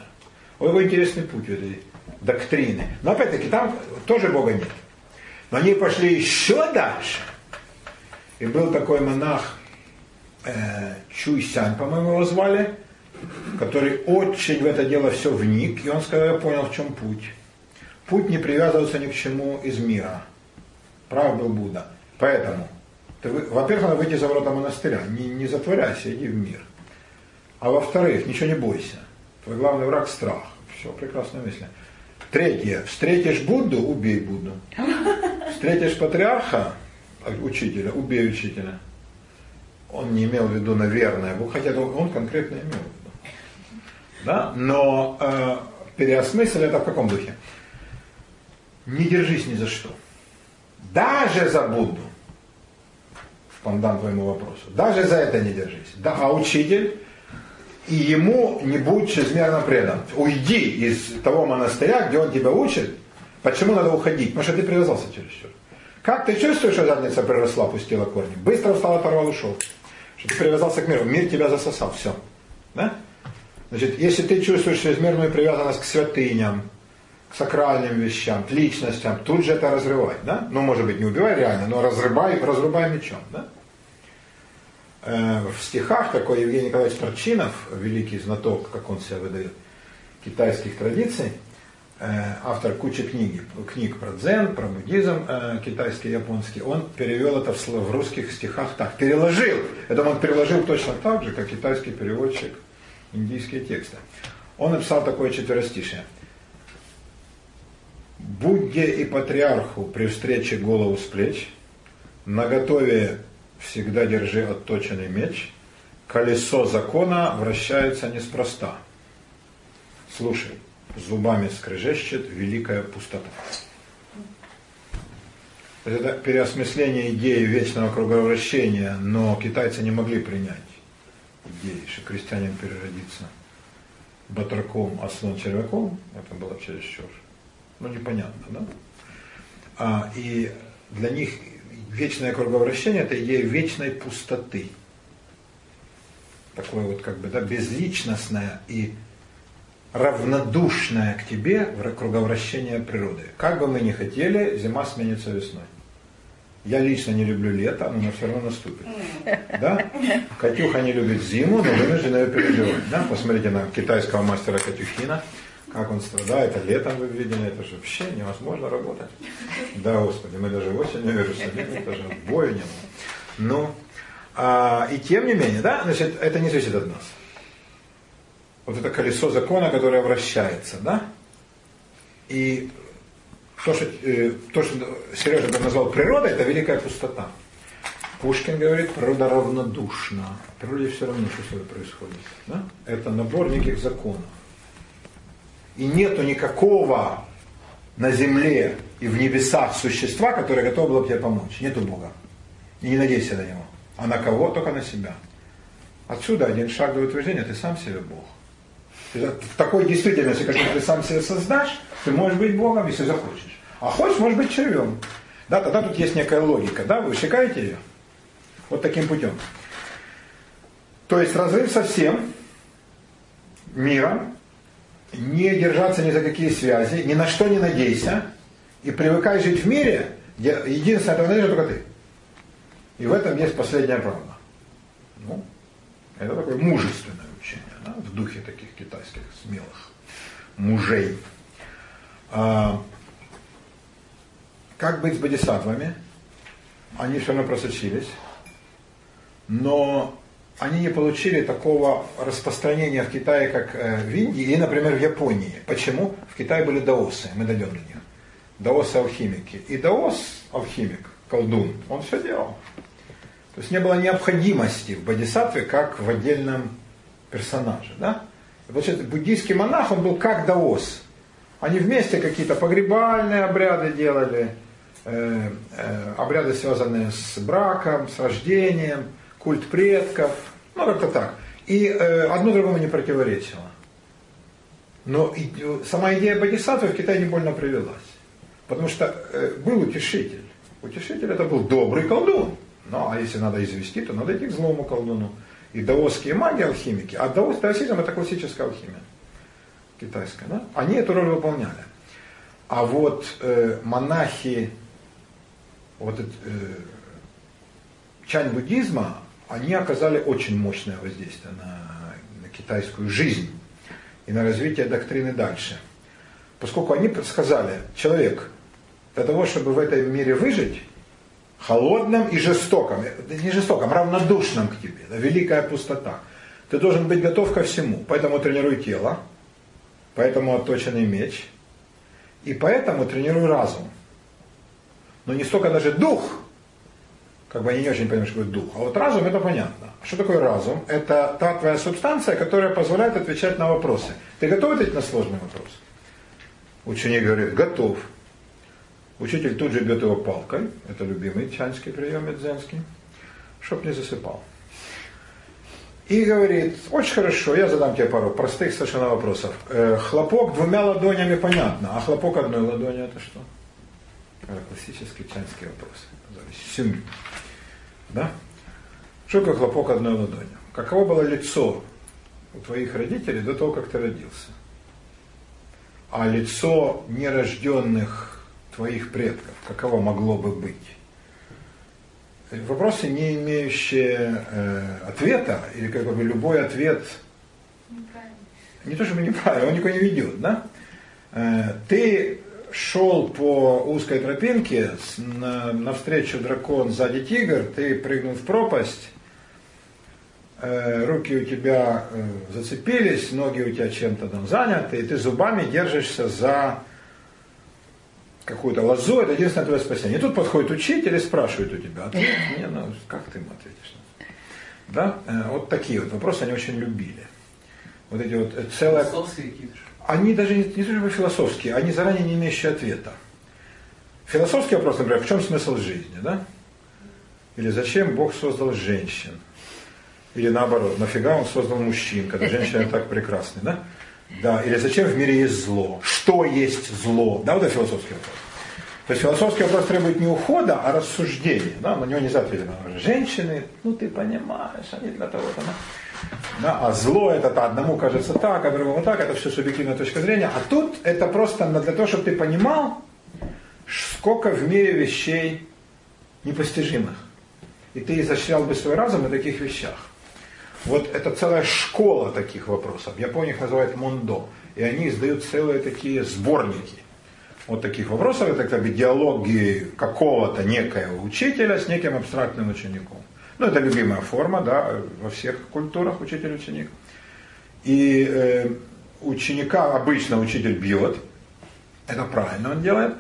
Вот его интересный путь этой доктрины. Но опять-таки там тоже Бога нет. Но они пошли еще дальше – и был такой монах э, Чуйсянь, по-моему, его звали, который очень в это дело все вник, и он сказал, я понял, в чем путь. Путь не привязывался ни к чему из мира. Прав был Будда. Поэтому, во-первых, надо выйти за ворота монастыря, не, не затворяйся, иди в мир. А во-вторых, ничего не бойся. Твой главный враг – страх. Все, прекрасная мысль. Третье. Встретишь Будду – убей Будду. Встретишь патриарха учителя, убей учителя. Он не имел в виду, наверное, хотя он конкретно имел в виду. Да? Но э, переосмыслил это в каком духе? Не держись ни за что. Даже за Будду. В пандан твоему вопросу. Даже за это не держись. Да, а учитель и ему не будь чрезмерно предан. Уйди из того монастыря, где он тебя учит. Почему надо уходить? Потому что ты привязался чересчур. Как ты чувствуешь, что задница приросла, пустила корни? Быстро встал, оторвал, ушел. Что ты привязался к миру. Мир тебя засосал. Все. Да? Значит, если ты чувствуешь чрезмерную привязанность к святыням, к сакральным вещам, к личностям, тут же это разрывай. Да? Ну, может быть, не убивай реально, но разрубай, разрубай мечом. Да? Э, в стихах такой Евгений Николаевич Торчинов, великий знаток, как он себя выдает, китайских традиций, Э, автор кучи книги, книг про дзен, про буддизм э, китайский, японский, он перевел это в, русских стихах так, переложил. Это он переложил точно так же, как китайский переводчик индийские тексты. Он написал такое четверостишее. Будде и патриарху при встрече голову с плеч, наготове всегда держи отточенный меч, колесо закона вращается неспроста. Слушай, зубами скрежещет великая пустота. Это переосмысление идеи вечного круговращения, но китайцы не могли принять идеи, что крестьянин переродится батраком, а слон червяком, это было чересчур. Ну, непонятно, да? А, и для них вечное круговращение – это идея вечной пустоты. Такое вот как бы, да, безличностное и равнодушная к тебе круговращение природы. Как бы мы ни хотели, зима сменится весной. Я лично не люблю лето, но оно все равно наступит. Да? Катюха не любит зиму, но вынуждена ее переживать. Да? Посмотрите на китайского мастера Катюхина, как он страдает, а летом вы видели, это же вообще невозможно работать. Да, Господи, мы даже осенью в Иерусалиме, это же боя не было. Ну, а, и тем не менее, да, значит, это не зависит от нас вот это колесо закона, которое вращается, да? И то, что, э, то, что Сережа бы назвал природой, это великая пустота. Пушкин говорит, природа равнодушна. В природе все равно, что с тобой происходит. Да? Это набор неких законов. И нету никакого на земле и в небесах существа, которое готово было бы тебе помочь. Нету Бога. И не надейся на него. А на кого? Только на себя. Отсюда один шаг до утверждения, ты сам себе Бог. В такой действительности, как ты сам себе создашь, ты можешь быть Богом, если захочешь. А хочешь, может быть червем. Да, тогда тут есть некая логика, да, вы высекаете ее вот таким путем. То есть разрыв со всем миром, не держаться ни за какие связи, ни на что не надейся, и привыкай жить в мире, где единственное, этого надежда только ты. И в этом есть последняя правда. Ну, это такое мужественное учение, да, в духе таких китайских смелых мужей. А, как быть с бодисаттвами? Они все равно просочились, но они не получили такого распространения в Китае, как э, в Индии и, например, в Японии. Почему? В Китае были даосы, мы дойдем до них. Даосы алхимики. И даос, алхимик, колдун, он все делал. То есть не было необходимости в бодисаттве, как в отдельном персонаже. Да? Получается, буддийский монах, он был как даос. Они вместе какие-то погребальные обряды делали, э, э, обряды, связанные с браком, с рождением, культ предков, ну как-то так. И э, одно другому не противоречило. Но и, сама идея бодисаттвы в Китае не больно привелась. Потому что э, был утешитель. Утешитель это был добрый колдун. Ну, а если надо извести, то надо идти к злому колдуну. И даосские маги, алхимики, а даос, даосизм это классическая алхимия китайская, да? они эту роль выполняли. А вот э, монахи вот, э, чань буддизма, они оказали очень мощное воздействие на, на китайскую жизнь и на развитие доктрины дальше. Поскольку они сказали, человек, для того, чтобы в этом мире выжить, холодным и жестоким, не жестоким, равнодушным к тебе, да, великая пустота, ты должен быть готов ко всему. Поэтому тренируй тело, поэтому отточенный меч, и поэтому тренируй разум. Но не столько даже дух, как бы они не очень понимают, что такое дух. А вот разум это понятно. Что такое разум? Это та твоя субстанция, которая позволяет отвечать на вопросы. Ты готов ответить на сложный вопрос? Ученик говорит, готов. Учитель тут же бьет его палкой, это любимый чанский прием дзенский, чтоб не засыпал. И говорит, очень хорошо, я задам тебе пару простых совершенно вопросов. Э, хлопок двумя ладонями понятно, а хлопок одной ладонью это что? Классический чанский вопрос. Сюнь. Да? Что такое хлопок одной ладонью? Каково было лицо у твоих родителей до того, как ты родился? А лицо нерожденных твоих предков, каково могло бы быть? Вопросы, не имеющие э, ответа, или как бы любой ответ не то чтобы неправильно, он никуда не ведет, да? Э, ты шел по узкой тропинке, на, навстречу дракон, сзади тигр, ты прыгнул в пропасть, э, руки у тебя э, зацепились, ноги у тебя чем-то там заняты, и ты зубами держишься за какую-то лозу, это единственное твое спасение. И тут подходит учитель и спрашивает у тебя, ответь мне, ну, как ты ему ответишь? Да? Э, вот такие вот вопросы они очень любили. Вот эти вот целая... Философские какие-то они даже не, не только философские, они заранее не имеющие ответа. Философский вопрос, например, в чем смысл жизни, да? Или зачем Бог создал женщин? Или наоборот, нафига Он создал мужчин, когда женщины так прекрасны, да? Да, или зачем в мире есть зло? Что есть зло? Да, вот это философский вопрос. То есть философский вопрос требует не ухода, а рассуждения. Да? На него нельзя ответить. Женщины, ну ты понимаешь, они для того-то. Да? Да, а зло это-то одному кажется так, а другому так, это все субъективная точка зрения. А тут это просто для того, чтобы ты понимал, сколько в мире вещей непостижимых. И ты изощрял бы свой разум на таких вещах. Вот это целая школа таких вопросов. В Японии их называют мондо. И они издают целые такие сборники. Вот таких вопросов. Это как бы диалоги какого-то некоего учителя с неким абстрактным учеником. Ну, это любимая форма, да, во всех культурах учитель-ученик. И э, ученика обычно учитель бьет, это правильно он делает.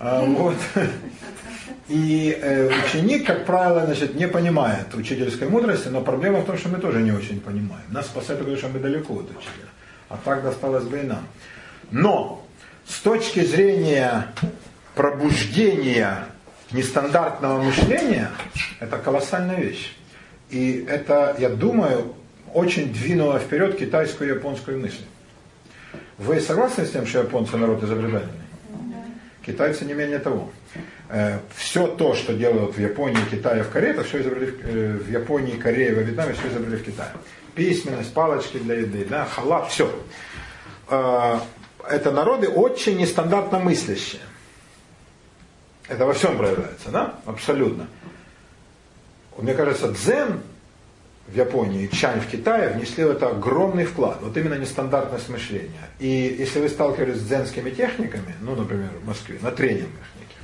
А, вот. И э, ученик, как правило, значит, не понимает учительской мудрости, но проблема в том, что мы тоже не очень понимаем. Нас спасает потому, что мы далеко от учителя. А так досталось бы и нам. Но с точки зрения пробуждения нестандартного мышления – это колоссальная вещь. И это, я думаю, очень двинуло вперед китайскую и японскую мысль. Вы согласны с тем, что японцы народ изобретательный? Китайцы не менее того. Э, все то, что делают в Японии, Китае, в Корее, это все изобрели э, в Японии, Корее, во Вьетнаме, все изобрели в Китае. Письменность, палочки для еды, да, халат, все. э, это народы очень нестандартно мыслящие. Это во всем проявляется, да? Абсолютно. Мне кажется, дзен в Японии чань в Китае внесли в это огромный вклад. Вот именно нестандартность мышления. И если вы сталкивались с дзенскими техниками, ну, например, в Москве, на тренингах неких,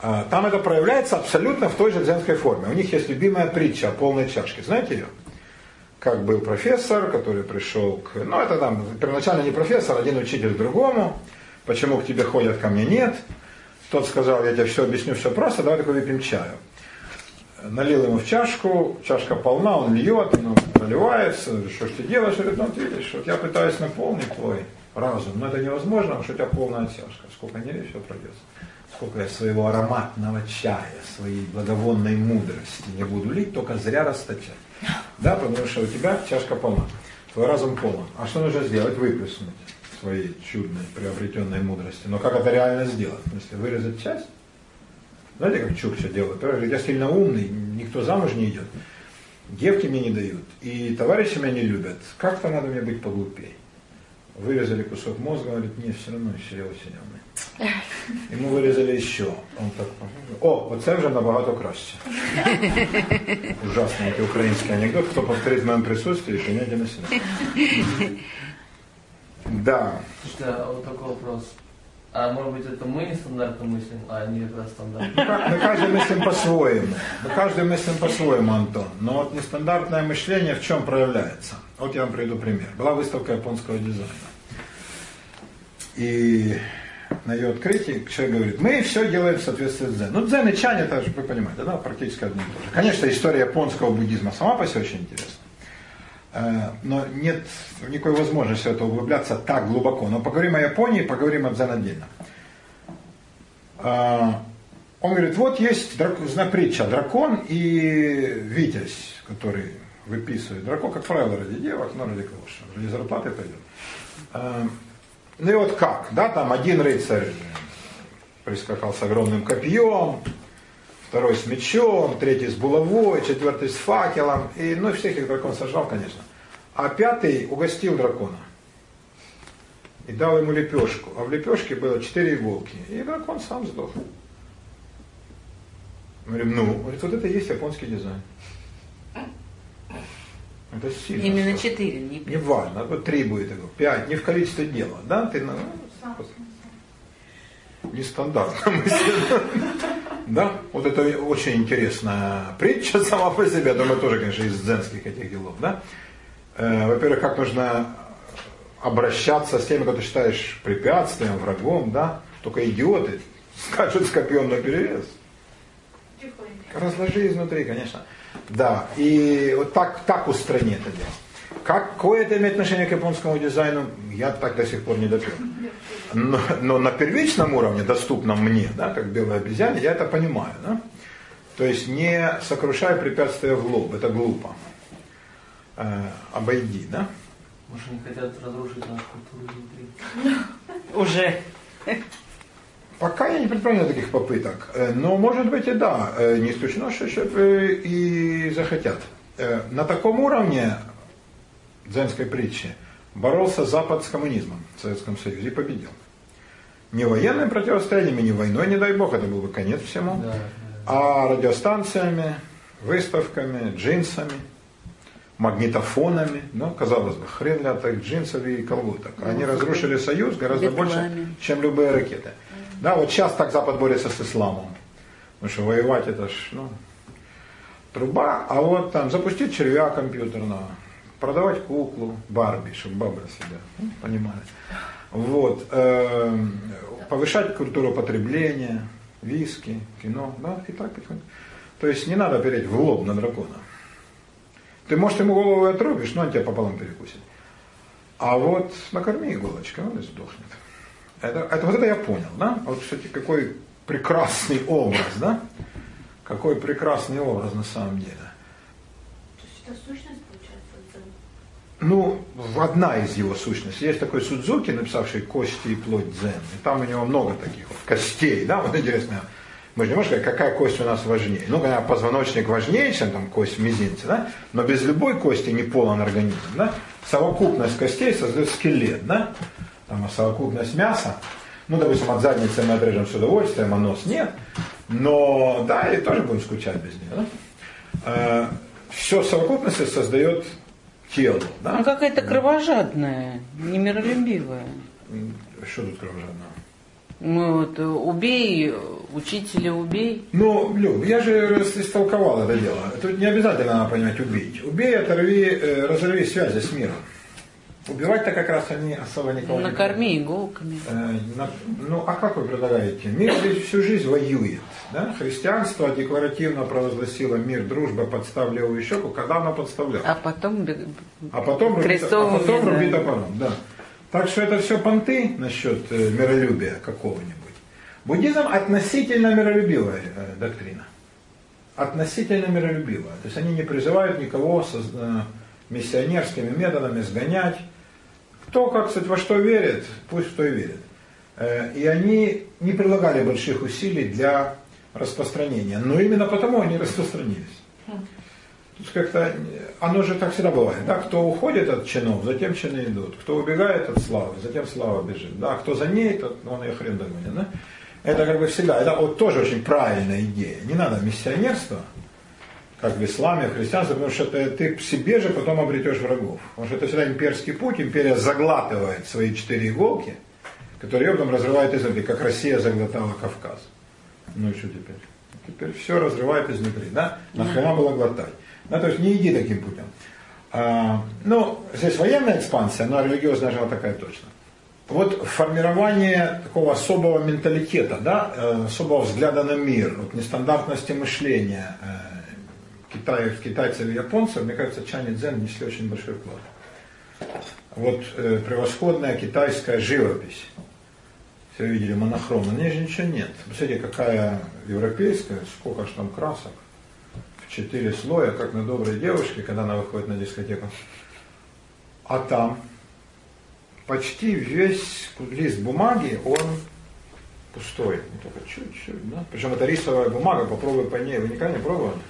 а, там это проявляется абсолютно в той же дзенской форме. У них есть любимая притча о полной чашке. Знаете ее? Как был профессор, который пришел к... Ну, это там первоначально не профессор, один учитель другому. Почему к тебе ходят, ко мне нет. Тот сказал, я тебе все объясню, все просто, давай такой выпьем чаю налил ему в чашку, чашка полна, он льет, ну, наливается, что ж ты делаешь? Говорит, ну, вот видишь, вот я пытаюсь наполнить твой разум, но это невозможно, потому что у тебя полная чашка. Сколько не все пройдет. Сколько я своего ароматного чая, своей благовонной мудрости не буду лить, только зря расточать. Да, потому что у тебя чашка полна, твой разум полон. А что нужно сделать? Выплеснуть своей чудной приобретенной мудрости. Но как это реально сделать? В смысле, вырезать часть? Знаете, как Чукча делает? Говорит, я сильно умный, никто замуж не идет. Девки мне не дают, и товарищи меня не любят. Как-то надо мне быть поглупей. Вырезали кусок мозга, говорит, нет, все равно очень умный. Ему вырезали еще. Он так, о, оце вже набагато краще. Ужасный эти украинский анекдот. Кто повторит в моем присутствии, принятие на себя. Да. Слушайте, а вот такой вопрос. А может быть это мы нестандартно мыслим, а они это стандартно? Мы каждый мыслим по-своему. Мы каждый мыслим по-своему, Антон. Но вот нестандартное мышление в чем проявляется? Вот я вам приведу пример. Была выставка японского дизайна. И на ее открытии человек говорит, мы все делаем в соответствии с дзен. Ну, дзен и чань, это же, вы понимаете, да, практически одно и то же. Конечно, история японского буддизма сама по себе очень интересна. Э, но нет никакой возможности в это углубляться так глубоко. Но поговорим о Японии, поговорим о дзен отдельно. Э, он говорит, вот есть притча, дракон и витязь, который выписывает. Дракон, как правило, ради девок, но ради кого что, ради зарплаты пойдет. Э, ну и вот как, да, там один рыцарь прискакал с огромным копьем, второй с мечом, третий с булавой, четвертый с факелом. И, ну, всех их дракон сожрал, конечно. А пятый угостил дракона. И дал ему лепешку. А в лепешке было четыре иголки. И дракон сам сдох. Мы говорим, ну, говорит, вот это и есть японский дизайн. Это сильно. Именно четыре, не Не важно, вот три будет, пять, не в количестве дела. Да, ты, ну, нестандартно мысль. Да, вот это очень интересная притча сама по себе, думаю, тоже, конечно, из дзенских этих делов, да. Э, во-первых, как нужно обращаться с теми, кто ты считаешь препятствием, врагом, да. Только идиоты скажут с копьем на перевес. Разложи изнутри, конечно. Да, и вот так, так устрани это дело. Какое это имеет отношение к японскому дизайну, я так до сих пор не допер. Но, но на первичном уровне, доступном мне, да, как белой обезьяне, я это понимаю. Да? То есть не сокрушай препятствия в лоб, это глупо. Э, обойди, да? Может, они хотят разрушить нашу культуру изнутри? Уже. Пока я не предпринял таких попыток, э, но может быть и да, э, не исключено, что еще и захотят. Э, на таком уровне дзенской притчи боролся Запад с коммунизмом в Советском Союзе и победил. Не военным противостоянием, не войной, не дай бог, это был бы конец всему, Да, да. а радиостанциями, выставками, джинсами, магнитофонами. Ну, казалось бы, хрен для так джинсов и колготок. Они разрушили союз гораздо больше, Рекламе. чем любые ракеты. Да, вот сейчас так Запад борется с исламом. Потому что воевать это ж, ну, труба. А вот там запустить червя компьютерного, продавать куклу, Барби, чтобы бабы себя ну, понимали. Вот. эм, повышать культуру потребления, виски, кино, да, и так потихоньку. То есть не надо переть в лоб на дракона. Ты, может, ему голову и отрубишь, но он тебя пополам перекусит. А вот накорми иголочкой, он и сдохнет. Это, это, вот это я понял, да? Вот, кстати, какой прекрасный образ, да? Какой прекрасный образ на самом деле. То есть это сущность? Ну, одна из его сущностей. Есть такой Судзуки, написавший «Кости и плоть дзен». И там у него много таких вот костей, да, вот интересно. Мы же не можем сказать, какая кость у нас важнее. Ну, конечно, позвоночник важнее, чем там кость в мизинце, да? Но без любой кости не полон организм, да? совокупность костей создает скелет, да? Там, а совокупность мяса, ну, допустим, от задницы мы отрежем с удовольствием, а нос нет, но, да, и тоже будем скучать без нее, да? Э, все совокупности создает тело, да? Ну, какая-то кровожадная, немиролюбивая. Что тут кровожадного? Ну, вот, э, убей, учителя убей. Ну, Люб, я же истолковал это дело. Тут не обязательно надо понимать убить. Убей, оторви, э, разорви связи с миром. Убивать-то как раз они особо никого не Накорми иголками. Э, на- Ну, а как вы предлагаете? Мир здесь всю жизнь воюет. Да? Христианство декларативно провозгласило мир, дружба, подстав левую щеку. Когда оно подставляло? А потом А потом руби, а крестовыми, потом да. руби топором. Да. Так что это все понты насчет э, миролюбия какого-нибудь. Буддизм относительно миролюбивая э, доктрина. Относительно миролюбивая. То есть они не призывают никого со, э, миссионерскими методами сгонять. Кто как, кстати, во что верит, пусть кто и верит. И они не прилагали больших усилий для распространения. Но именно потому они распространились. Есть как-то, оно же так всегда бывает, да, кто уходит от чинов, затем чины идут, кто убегает от славы, затем слава бежит, да, кто за ней, тот, ну, он ее хрен догонит, да. Это как бы всегда, это вот тоже очень правильная идея. Не надо миссионерство, как в исламе, в христианстве, потому что ты к себе же потом обретешь врагов. Потому что это всегда имперский путь, империя заглатывает свои четыре иголки, которые ее потом разрывает изнутри, как Россия заглотала Кавказ. Ну и что теперь? Теперь все разрывает изнутри, да? Нахрена было глотать? Да, то есть не иди таким путем. А, ну, здесь военная экспансия, но религиозная же она такая точно. Вот формирование такого особого менталитета, да, э, особого взгляда на мир, вот нестандартности мышления э, китаев, китайцев и японцев, мне кажется, Чани Цзэн внесли очень большой вклад. Вот э, превосходная китайская живопись. Все видели монохром, на ней же ничего нет. Посмотрите, какая европейская, сколько ж там красок. В четыре слоя, как на доброй девушке, когда она выходит на дискотеку. А там почти весь лист бумаги, он пустой. Не только чуть-чуть, да? Причем это рисовая бумага, попробуй по ней. Вы никогда не пробовали?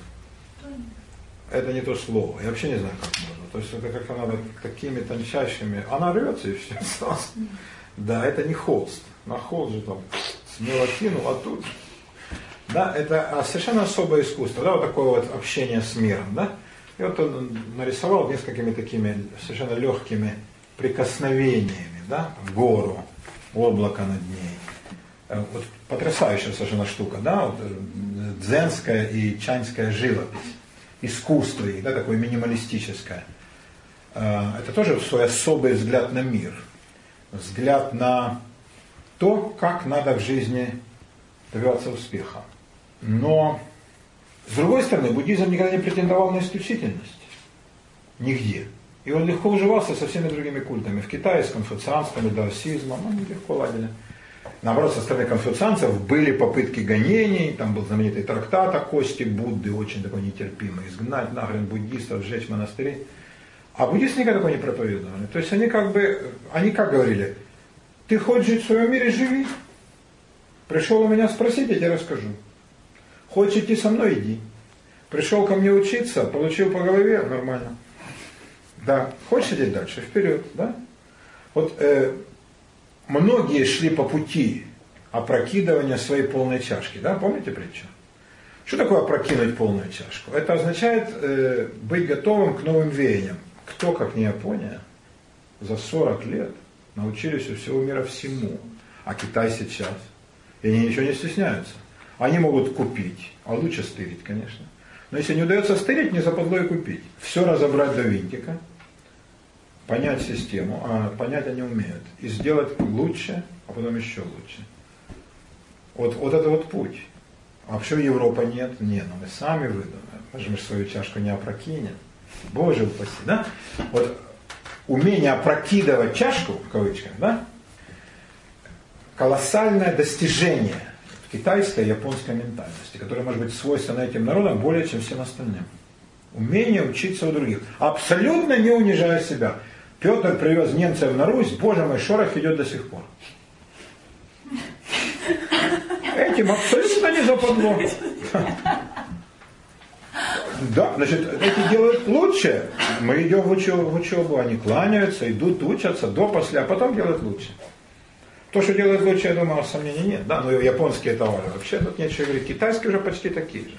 Это не то слово. Я вообще не знаю, как можно. То есть это как надо такими тончайшими. Она рвется и все. Да, это не холст. На холст же там смело кинул, а тут. Да, это а, совершенно особое искусство. Да, вот такое вот общение с миром. Да? И вот он нарисовал несколькими такими совершенно легкими прикосновениями, да, гору, облако над ней. Э, Вот потрясающая совершенно штука, да, вот, э, дзенская и чаньская живопись, искусство да, такое минималистическое. Э, Это тоже свой особый взгляд на мир, взгляд на то, как надо в жизни добиваться успеха. Но, с другой стороны, буддизм никогда не претендовал на исключительность. Нигде. И он легко уживался со всеми другими культами. В Китае с конфуцианством и даосизмом, они легко ладили. Наоборот, со стороны конфуцианцев были попытки гонений, там был знаменитый трактат о кости Будды, очень такой нетерпимый, изгнать нахрен буддистов, сжечь монастыри. А буддисты никогда такого не проповедовали. То есть они как бы, они как говорили, ты хочешь жить в своем мире, живи. Пришел у меня спросить, я тебе расскажу. Хочешь идти со мной, иди. Пришел ко мне учиться, получил по голове, нормально. Да, хочешь идти дальше, вперед, да? Вот э, многие шли по пути опрокидывания своей полной чашки, да, помните притчу? Что такое опрокинуть полную чашку? Это означает э, быть готовым к новым веяниям. Кто, как не Япония, за 40 лет научились у всего мира всему, а Китай сейчас. И они ничего не стесняются. Они могут купить, а лучше стырить, конечно. Но если не удается стырить, не западло и купить. Все разобрать до винтика, понять систему, а понять они умеют. И сделать лучше, а потом еще лучше. Вот, вот это вот путь. А вообще Европа нет? Нет, ну мы сами выдумаем. Мы же свою чашку не опрокинем. Боже упаси, да? Вот умение опрокидывать чашку, в кавычках, да? Колоссальное достижение в китайской и японской ментальности, которое может быть свойственно этим народам более, чем всем остальным. Умение учиться у других, абсолютно не унижая себя. Петр привез немцев на Русь, боже мой, шорох идет до сих пор. Этим абсолютно не западло. Да, значит, эти делают лучше. Мы идем в учебу, в учебу, они кланяются, идут, учатся до, после, а потом делают лучше. То, что делают лучше, я думаю, сомнений нет. Да, но японские товары вообще тут нечего говорить. Китайские уже почти такие же.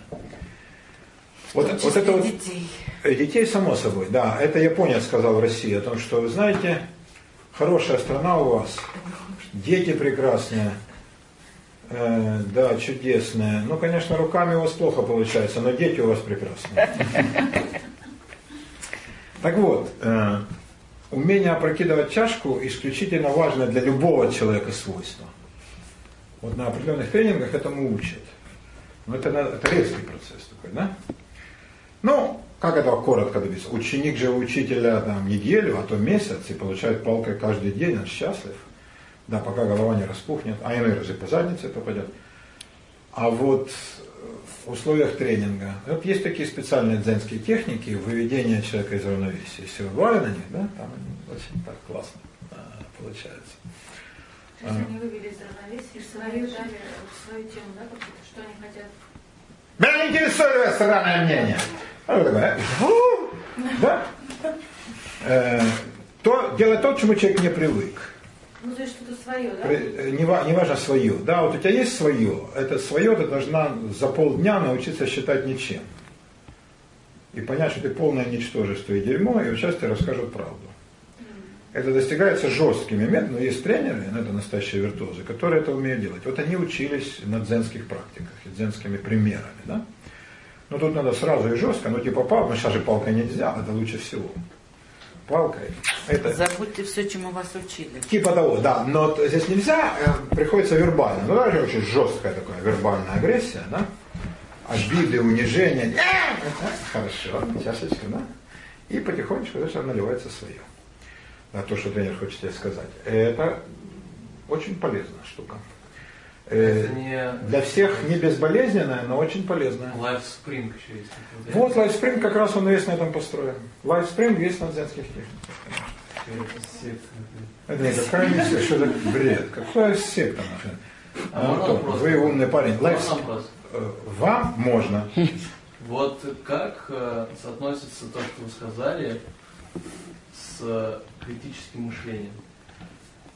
Вот, вот это вот, детей. Э, Детей, само собой, да. Это японец сказал в России о том, что, вы знаете, хорошая страна у вас, дети прекрасные, э, да, чудесные. Ну, конечно, руками у вас плохо получается, но дети у вас прекрасные. Так вот, э, умение опрокидывать чашку исключительно важно для любого человека свойство. Вот на определенных тренингах этому учат. Но это, надо- это резкий процесс такой, да? Ну, как это коротко добиться? Ученик же учителя там, неделю, а то месяц, и получает палкой каждый день, он счастлив. Да, пока голова не распухнет, а иной раз и по заднице попадет. А вот в условиях тренинга, вот есть такие специальные дзенские техники выведения человека из равновесия. Если вы бывали на них, да, там они очень так классно а, получается. То есть они вывели из равновесия, свою дали свою тему, да, какую-то, что они хотят. Меня не интересует странное мнение. А вы такой, «Фу!» Да? Э, То, делать то, к чему человек не привык. Ну, то есть что-то свое, да? Э, Не, не важно свое. Да, вот у тебя есть свое. Это свое ты должна за полдня научиться считать ничем. И понять, что ты полное ничтожество и дерьмо, и вот сейчас тебе расскажут правду. Это достигается жесткими методами, но есть тренеры, ну, это настоящие виртуозы, которые это умеют делать. Вот они учились на дзенских практиках, и дзенскими примерами. Да? Но тут надо сразу и жестко, ну типа палка, ну сейчас же палкой нельзя, это лучше всего. Палкой. Это Забудьте все, чему вас учили. Типа того, да. Но здесь нельзя, э, приходится вербально. Ну, даже очень жесткая такая вербальная агрессия, да? Обиды, унижения. Э, Хорошо, чашечка, да? И потихонечку дальше наливается свое. На то, что тренер хочет тебе сказать. Это очень полезная штука. Э, Это не Для всех не безболезненная, но очень полезная. LifeSpring еще есть. Вот LifeSpring как раз он весь на этом построен. LifeSpring весь на дзенских техниках. Это не какая что это бред. Какая секта нахрен? А Антон, вопрос? вы умный парень. Life- э, Вам можно. Вот как э, соотносится то, что вы сказали, с критическим мышлением?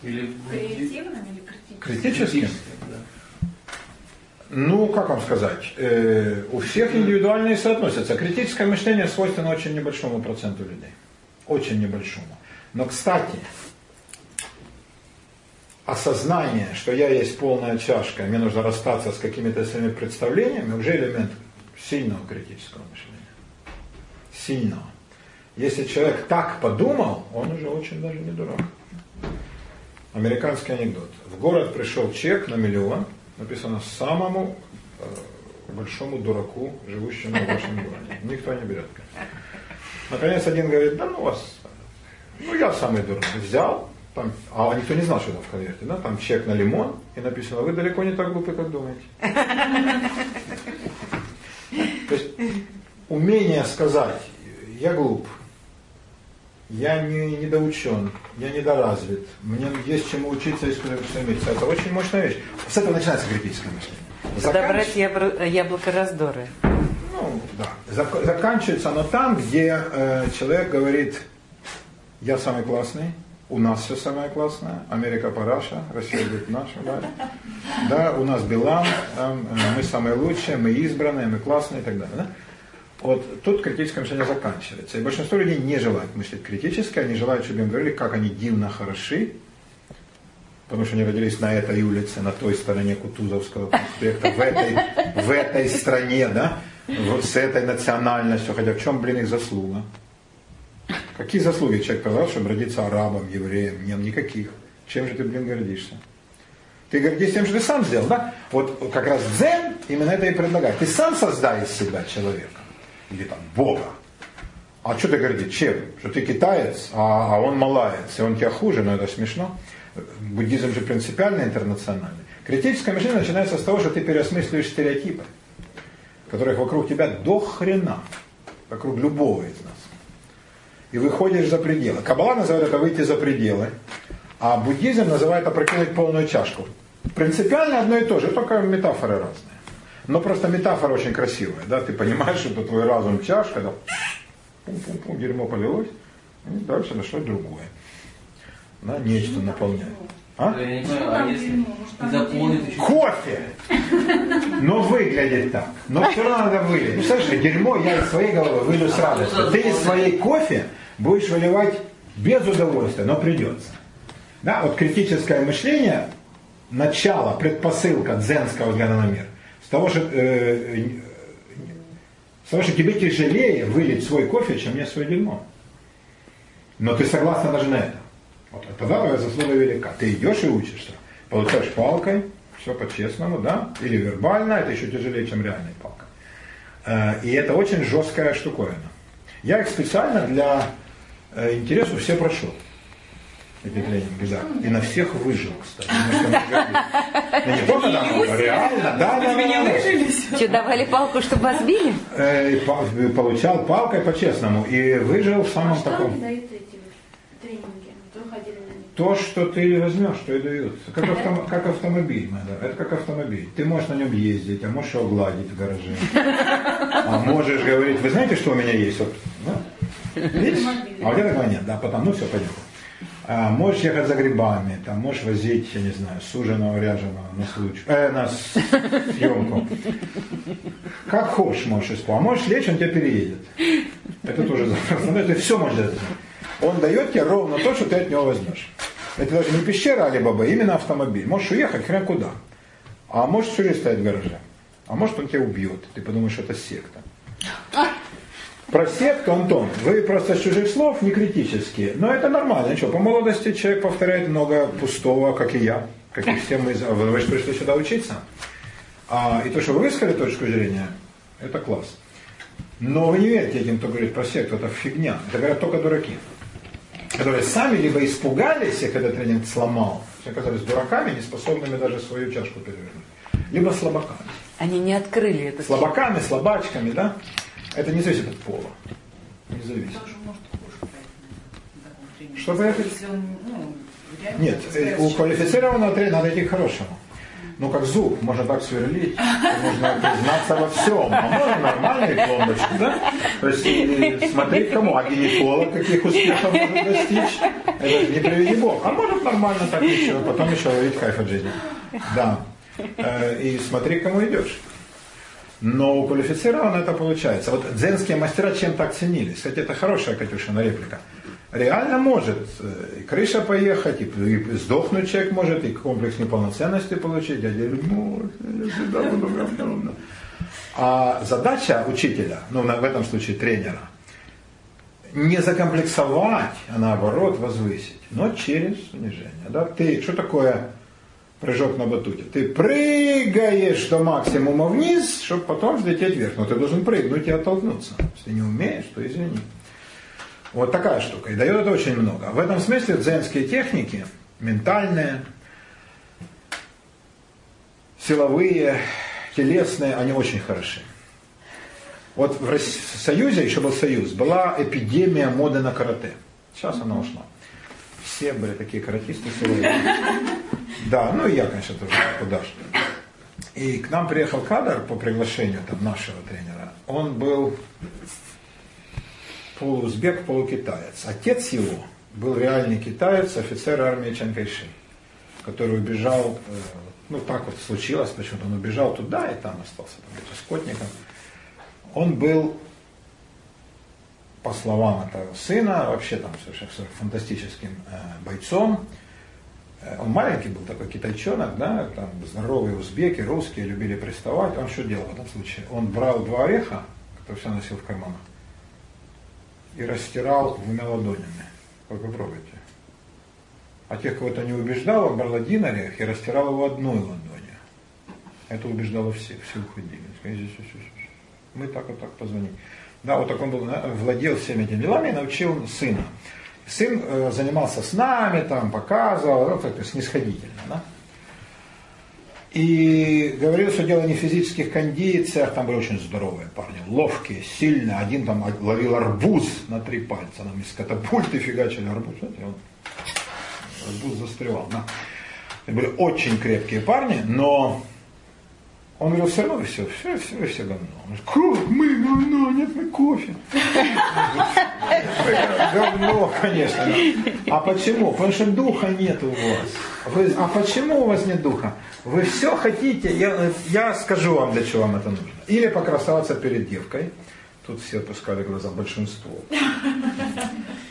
Или Креативным или критическим? Критическим? да. Ну, как вам сказать, э, у всех индивидуальные соотносятся. Критическое мышление свойственно очень небольшому проценту людей. Очень небольшому. Но, кстати, осознание, что я есть полная чашка, и мне нужно расстаться с какими-то своими представлениями, уже элемент сильного критического мышления. Сильного. Если человек так подумал, он уже очень даже не дурак. Американский анекдот. В город пришел чек на миллион, написано самому э, большому дураку, живущему в вашем городе. Никто не берет. Наконец один говорит, да ну вас, ну я самый дурак. Взял, там, а никто не знал, что там в конверте, да, там чек на лимон, и написано, вы далеко не так глупы, как думаете. То есть умение сказать, я глуп, я не недоучен, я недоразвит, мне есть чему учиться и стремиться. Это очень мощная вещь. С этого начинается критическое мышление. Заканч- яблоко раздоры. ну, да. Зак- заканчивается оно там, где э, человек говорит, я самый классный, у нас все самое классное, Америка параша, Россия будет наша, да. Да, у нас Билан, э, мы самые лучшие, мы избранные, мы классные и так далее. Да? Вот тут критическое мышление заканчивается. И большинство людей не желают мыслить критически, они желают, чтобы им говорили, как они дивно хороши, потому что они родились на этой улице, на той стороне Кутузовского проспекта, в этой, в этой стране, да, вот с этой национальностью, хотя в чем, блин, их заслуга? Какие заслуги человек прилагал, чтобы родиться арабом, евреем? Нет, никаких. Чем же ты, блин, гордишься? Ты гордишься тем, что ты сам сделал, да? Вот как раз дзен именно это и предлагает. Ты сам создай из себя человека. Или там Бога. А что ты гордишь? Чем? Что ты китаец, а, а он малаец, и он тебя хуже, но это смешно. Буддизм же принципиально интернациональный. Критическое мышление начинается с того, что ты переосмысливаешь стереотипы, которых вокруг тебя до хрена, вокруг любого из нас. И выходишь за пределы. Каббала называет это выйти за пределы, а буддизм называет опрокинуть полную чашку. Принципиально одно и то же, только метафоры разные. Но просто метафора очень красивая, да, ты понимаешь, что это твой разум чашка, да, пум-пум-пум, дерьмо полилось, и дальше на что другое. Да, нечто наполняет. А? Я не знаю, а если не заполнит еще... Кофе! Но выглядит так. Но все равно надо вылить. Представляешь, дерьмо я из своей головы вылью с радостью. Ты из своей кофе будешь выливать без удовольствия, но придется. Да, вот критическое мышление, начало, предпосылка дзенского взгляда на мир. С того, что, э, с того, что тебе тяжелее вылить свой кофе, чем мне свое дерьмо. Но ты согласна даже на это. Вот, тогда твоя заслуга велика. Ты идешь и учишься. Получаешь палкой, все по-честному, да? Или вербально, это еще тяжелее, чем реальная палка. Э, И это очень жесткая штуковина. Я их специально для э, интересу все прошел. Эти тренинги, да. И на всех выжил, кстати. Ну, что мне говорить. Ну, не только там, а реально, да, да, да, да. Что, давали палку, чтобы вас били? Э, по- Получал палкой по-честному. И выжил в А самом что таком... То, что ты возьмешь, то и дают. Как, автом- как автомобиль, надо. Это как автомобиль. Ты можешь на нем ездить, а можешь его гладить в гараже. А можешь говорить, вы знаете, что у меня есть? Вот, да? Видишь? А у тебя такого нет, да, потом, ну все, пойдем. А, можешь ехать за грибами, там, можешь возить, я не знаю, суженого, ряженого на случай, э, на съемку. Как хочешь можешь исполнить. А можешь лечь, он тебя переедет. Это тоже запросто. Ну, это все сделать. Он дает тебе ровно то, что ты от него возьмешь. Это даже не пещера а именно автомобиль. Можешь уехать хрен куда. А можешь всю стоять в гараже. А может он тебя убьет. Ты подумаешь, это секта. Про секту, Антон, вы просто с чужих слов не критические. Но это нормально. Ничего, по молодости человек повторяет много пустого, как и я. Как и все мы. вы же пришли сюда учиться. А, и то, что вы высказали точку зрения, это класс. Но вы не верьте этим, кто говорит про секту, это фигня. Это говорят только дураки. Которые сами либо испугались, их этот тренинг сломал, все оказались дураками, не способными даже свою чашку перевернуть. Либо слабаками. Они не открыли это. Слабаками, слабачками, да? Это не зависит от пола. Не зависит. Что поехать? Ну, Нет, у квалифицированного тренера надо идти к хорошему. Ну, как зуб, можно так сверлить, можно признаться во всем, а можно нормальную пломбочку, да? То есть смотреть кому, а гинеколог каких успехов может достичь, это не приведи Бог. А может нормально так еще, потом еще ловить кайф от жизни. Да. Э, И смотри, кому идешь. Но у квалифицированного это получается. Вот дзенские мастера чем так ценились? Кстати, это хорошая Катюшина реплика. Реально может э, и крыша поехать, и, сдохнуть человек может, и комплекс неполноценности получить. Дядя говорит, ну, я всегда буду говном». А задача учителя, ну в этом случае тренера, не закомплексовать, а наоборот возвысить, но через унижение. Да? Ты, что такое прыжок на батуте? Ты прыгаешь до максимума вниз, чтобы потом взлететь вверх. Но ты должен прыгнуть и оттолкнуться. Если не умеешь, то извини. Вот такая штука. И дает это очень много. В этом смысле дзенские техники, ментальные, силовые, телесные, они очень хороши. Вот в Союзе, еще был Союз, была эпидемия моды на карате. Сейчас она ушла. Все были такие каратисты силовые. Да, ну и я, конечно, тоже куда же. И к нам приехал кадр по приглашению там, нашего тренера. Он был полуузбек, полукитаец. Отец его был реальный китаец, офицер армии Чанкайши, который убежал, э, ну так вот случилось, почему-то он убежал туда и там остался там, скотником. Он был, по словам этого сына, вообще там совершенно фантастическим э, бойцом. Э, Он маленький был такой китайчонок, да, там здоровые узбеки, русские любили приставать. Он что делал в этом случае? Он брал два ореха, которые все носил в карманах, и растирал двумя ладонями. Вы попробуйте. А тех, кого это не убеждал, он брал один орех и растирал его одной ладонью. Это убеждало всех, все уходили. Мы так вот так позвонили. Да, вот так он был, владел всеми этими делами и научил сына. Сын э, занимался с нами, там, показывал, ну, как-то снисходительно, да. И говорил, что дело не в физических кондициях, там были очень здоровые парни, ловкие, сильные. Один там ловил арбуз на три пальца, нам из катапульты фигачили арбуз, знаете, он арбуз застревал. Да. Это были очень крепкие парни, но Он говорил, все равно все, все, все, все говно. Он говорит, мы говно, нет, мы кофе. Говно, конечно. А почему? Потому что духа нет у вас. А почему у вас нет духа? Вы все хотите, я, скажу вам, для чего вам это нужно. Или покрасоваться перед девкой. Тут все опускали глаза, большинство.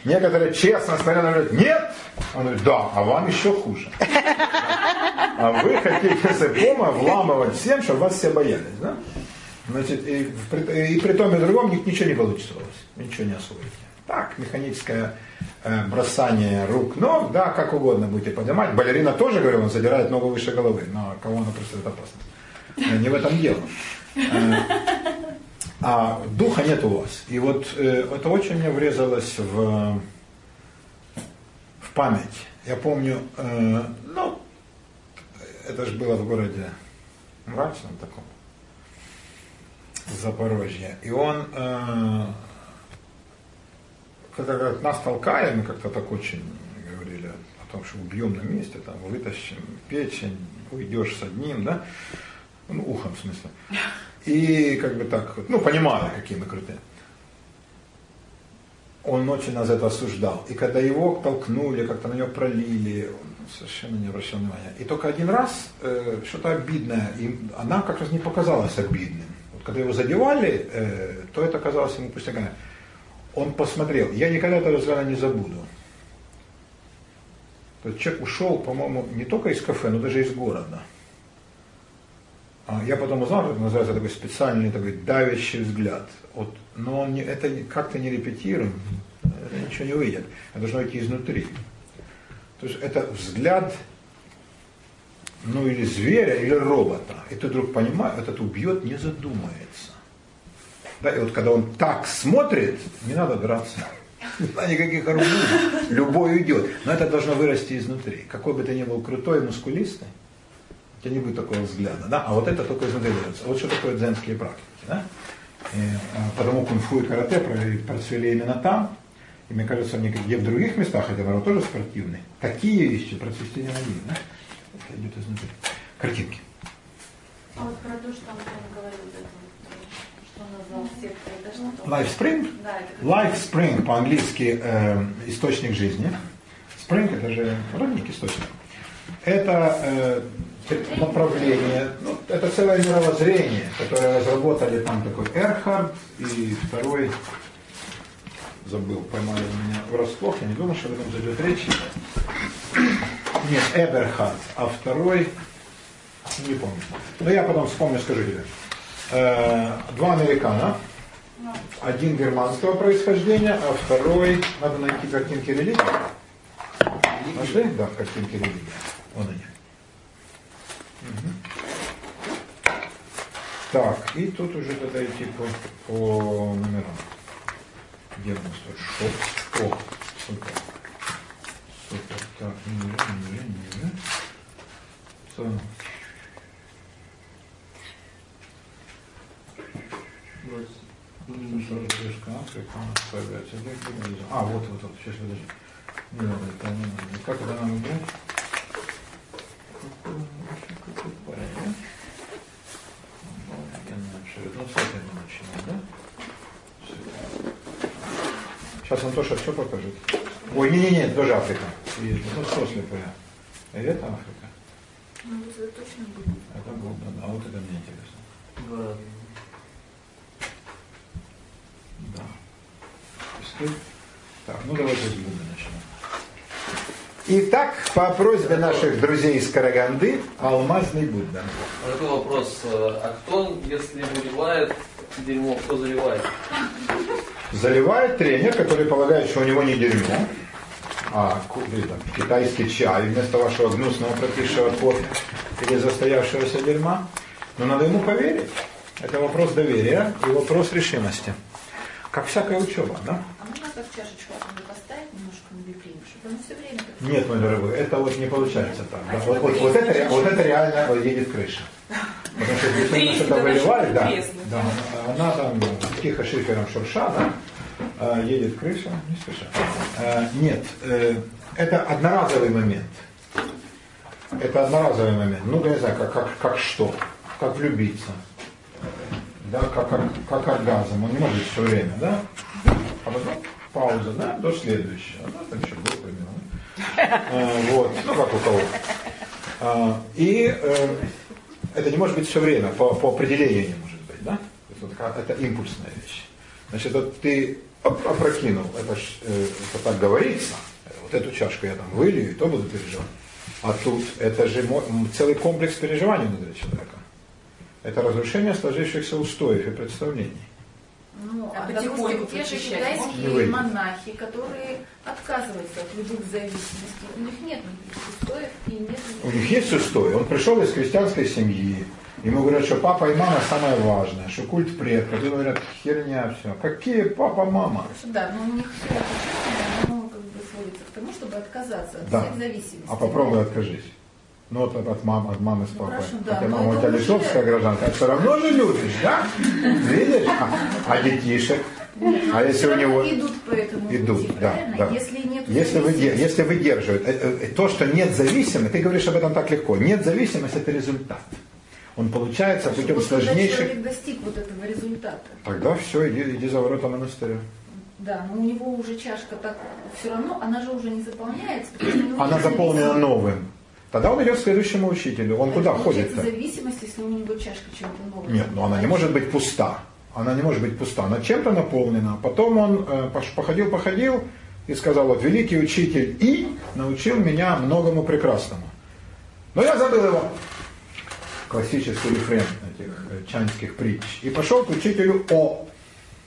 Некоторые честно смотрят, говорят, нет. Он говорит, да, а вам еще хуже. А вы хотите с ипома вламывать всем, чтобы вас все боялись, да? Значит, и, и при том и другом ничего не получится у вас. Ничего не освоите. Так, механическое э, бросание рук, ног, да, как угодно будете поднимать. Балерина тоже, говорю, он задирает ногу выше головы, но кого она представляет опасность? Э, не в этом дело. Э, а духа нет у вас. И вот это очень мне врезалось в, в память. Я помню, ну, это же было в городе мрачном таком, Запорожье. И он, э, когда говорят, нас толкали, мы как-то так очень говорили о том, что убьем на месте, там, вытащим печень, уйдешь с одним, да, ну, ухом в смысле. И как бы так, ну, понимали, какие мы крутые. Он очень нас это осуждал. И когда его толкнули, как-то на него пролили, он совершенно не обращал внимания. И только один раз э, что-то обидное, и она как раз не показалась обидным. Вот когда его задевали, э, то это казалось ему пустяками. Он посмотрел. Я никогда этого взгляда не забуду. То человек ушел, по-моему, не только из кафе, но даже из города. А я потом узнал, это называется такой специальный такой давящий взгляд. Вот, но он не, это как-то не репетируем, это ничего не выйдет. Это должно идти изнутри. То есть это взгляд, ну или зверя, или робота. И ты вдруг понимаешь, этот убьет, не задумается. Да, и вот когда он так смотрит, не надо драться. А никаких арбузов. Любой уйдет. Но это должно вырасти изнутри. Какой бы ты ни был крутой, мускулистый, у тебя не будет такого взгляда. Да? А вот это только изнутри берется. Вот что такое дзенские практики. Да? И, а, потому кунг-фу и карате процвели именно там. И мне кажется, где в других местах, хотя народ тоже спортивный, такие вещи процвести не могли. Да? Это идет изнутри. Картинки. А вот про то, что он говорил, что он назвал сектой, это что? Life Spring? Да, это Life Spring по-английски э, источник жизни. Spring это же родник источник. Это э, направление, ну, это целое мировоззрение, которое разработали там такой Эрхард и второй, забыл, поймали меня врасплох, я не думаю, что об этом зайдет речь. Нет, Эберхард, а второй, не помню. Но я потом вспомню, скажу тебе. Э, два американо, один германского происхождения, а второй, надо найти картинки религии. Нашли? Да, картинки религии. Вон они. Так, и тут уже тогда идти по, по номерам. Тут шоп? О, супер. Супер. Так, ниже, ниже, ниже. Так. А, вот, вот, вот, сейчас подожди. Не надо, это не надо. Как это нам убрать? Сейчас Антоша все покажет. Ой, не-не-не, тоже Африка. И, ну, что слепая? Это Африка. Ну, это точно будет. Это было, да, а вот это мне интересно. Да. Да. Так, ну давайте с Будды начнем. Итак, по просьбе наших друзей из Караганды, алмазный Будда. А Такой вопрос. э, А кто, если выливает дерьмо, кто заливает? Заливает тренер, который полагает, что у него не дерьмо, а или там, китайский чай вместо вашего гнусного пропившего кофе или застоявшегося дерьма. Но надо ему поверить. Это вопрос доверия и вопрос решимости. Как всякая учеба, да? А можно как чашечку оттуда поставить немножко на витрину, чтобы оно все время как Нет, мой дорогой, это вот не получается так. да. Вот, вот- вот это, вот это реально едет крыша. Потому что если она что-то выливает, да, да, она там тихо шифером шурша, да, а, едет крыша, не спеша. А, Нет, э, это одноразовый момент. Это одноразовый момент. Ну, я не знаю, как, как, как что. как влюбиться. Да, как, как, как оргазм. Он не может все время, да? А потом пауза, да, до следующего. Да, там еще было примерно. А, вот, ну как у кого. А, и э, это не может быть все время, по, по определению не может быть, да? То есть вот это импульсная вещь. Значит, вот ты опрокинул, это, э, это так говорится, вот эту чашку я там вылью, и то буду переживать. А тут это же целый комплекс переживаний внутри человека. Это разрушение сложившихся устоев и представлений. Ну, А потихоньку те же китайские можно? монахи, которые отказываются от любых зависимостей, у них нет никаких устоев и нет У них есть устой. Он пришел из крестьянской семьи. Ему говорят, что папа и мама самое важное, что культ предков. И говорят, херня все. Какие папа, мама? Да, но у них все это чувство, оно как бы сводится к тому, чтобы отказаться от Да. всех зависимостей. А попробуй откажись. Ну вот от мамы, от мамы с Ну, папой. хорошо, да, Хотя но мама у тебя литовская гражданка, а все равно же любишь, да? Видишь? А, а детишек? А если у него- идут по этому Идут, пути, да, да. Если нет Если, вы, если выдерживают, э, э, то, что нет зависимости, ты говоришь об этом так легко, нет зависимости это результат. Он получается путем вот когда сложнейших... человек достиг вот этого результата, Тогда все, иди, иди за ворота монастыря. да, но у него уже чашка так, все равно, она же уже не заполняется, Она заполнена новым. Тогда он идет к следующему учителю. Он Это куда получается ходит-то? зависимость, если у него чашка чем-то новым. Нет, но она не может быть пуста. Она не может быть пуста. Она чем-то наполнена. Потом он э, пош- походил, походил и сказал, вот великий учитель И научил меня многому прекрасному. Но я забыл его. Классический рефрен этих э, чанских притч. И пошел к учителю О.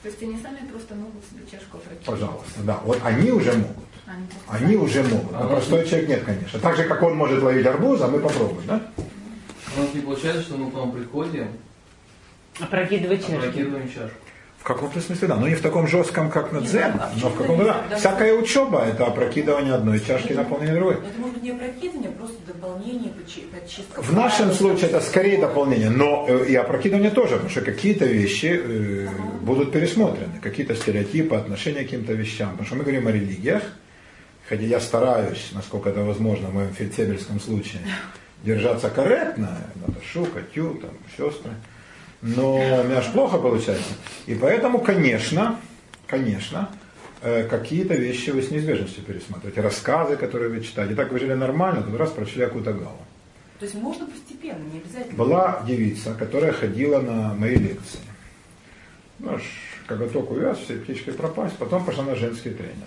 То есть они сами просто могут себе чашку опрокинуть. Пожалуйста, да. Вот они уже могут. Они уже могут. А простой человек нет, конечно. Так же, как он может ловить арбуз, а мы попробуем, да? У нас не получается, что мы к вам приходим, Опрокидывай чашки. опрокидываем чашку. В каком-то смысле, да. Но не в таком жестком, как на дзен, а в но в каком-то, да. да. Всякая учеба – это опрокидывание одной чашки, наполнение другой. Это может быть не опрокидывание, а просто дополнение, подчистка. В нашем случае это скорее дополнение, но э, и опрокидывание тоже, потому что какие-то вещи э, будут пересмотрены, какие-то стереотипы, отношения к каким-то вещам. Потому что мы говорим о религиях, хотя я стараюсь, насколько это возможно в моем фельдфебельском случае, держаться корректно, Наташу, Катю, там, сестры, но у меня аж плохо получается. И поэтому, конечно, конечно, э, какие-то вещи вы с неизбежностью пересматриваете. Рассказы, которые вы читаете. Так вы жили нормально, тут раз прочли Акутагаву. То есть можно постепенно, не обязательно. Была девица, которая ходила на мои лекции. Ну, коготок увяз, все птичкой пропасть, потом пошла на женский тренинг.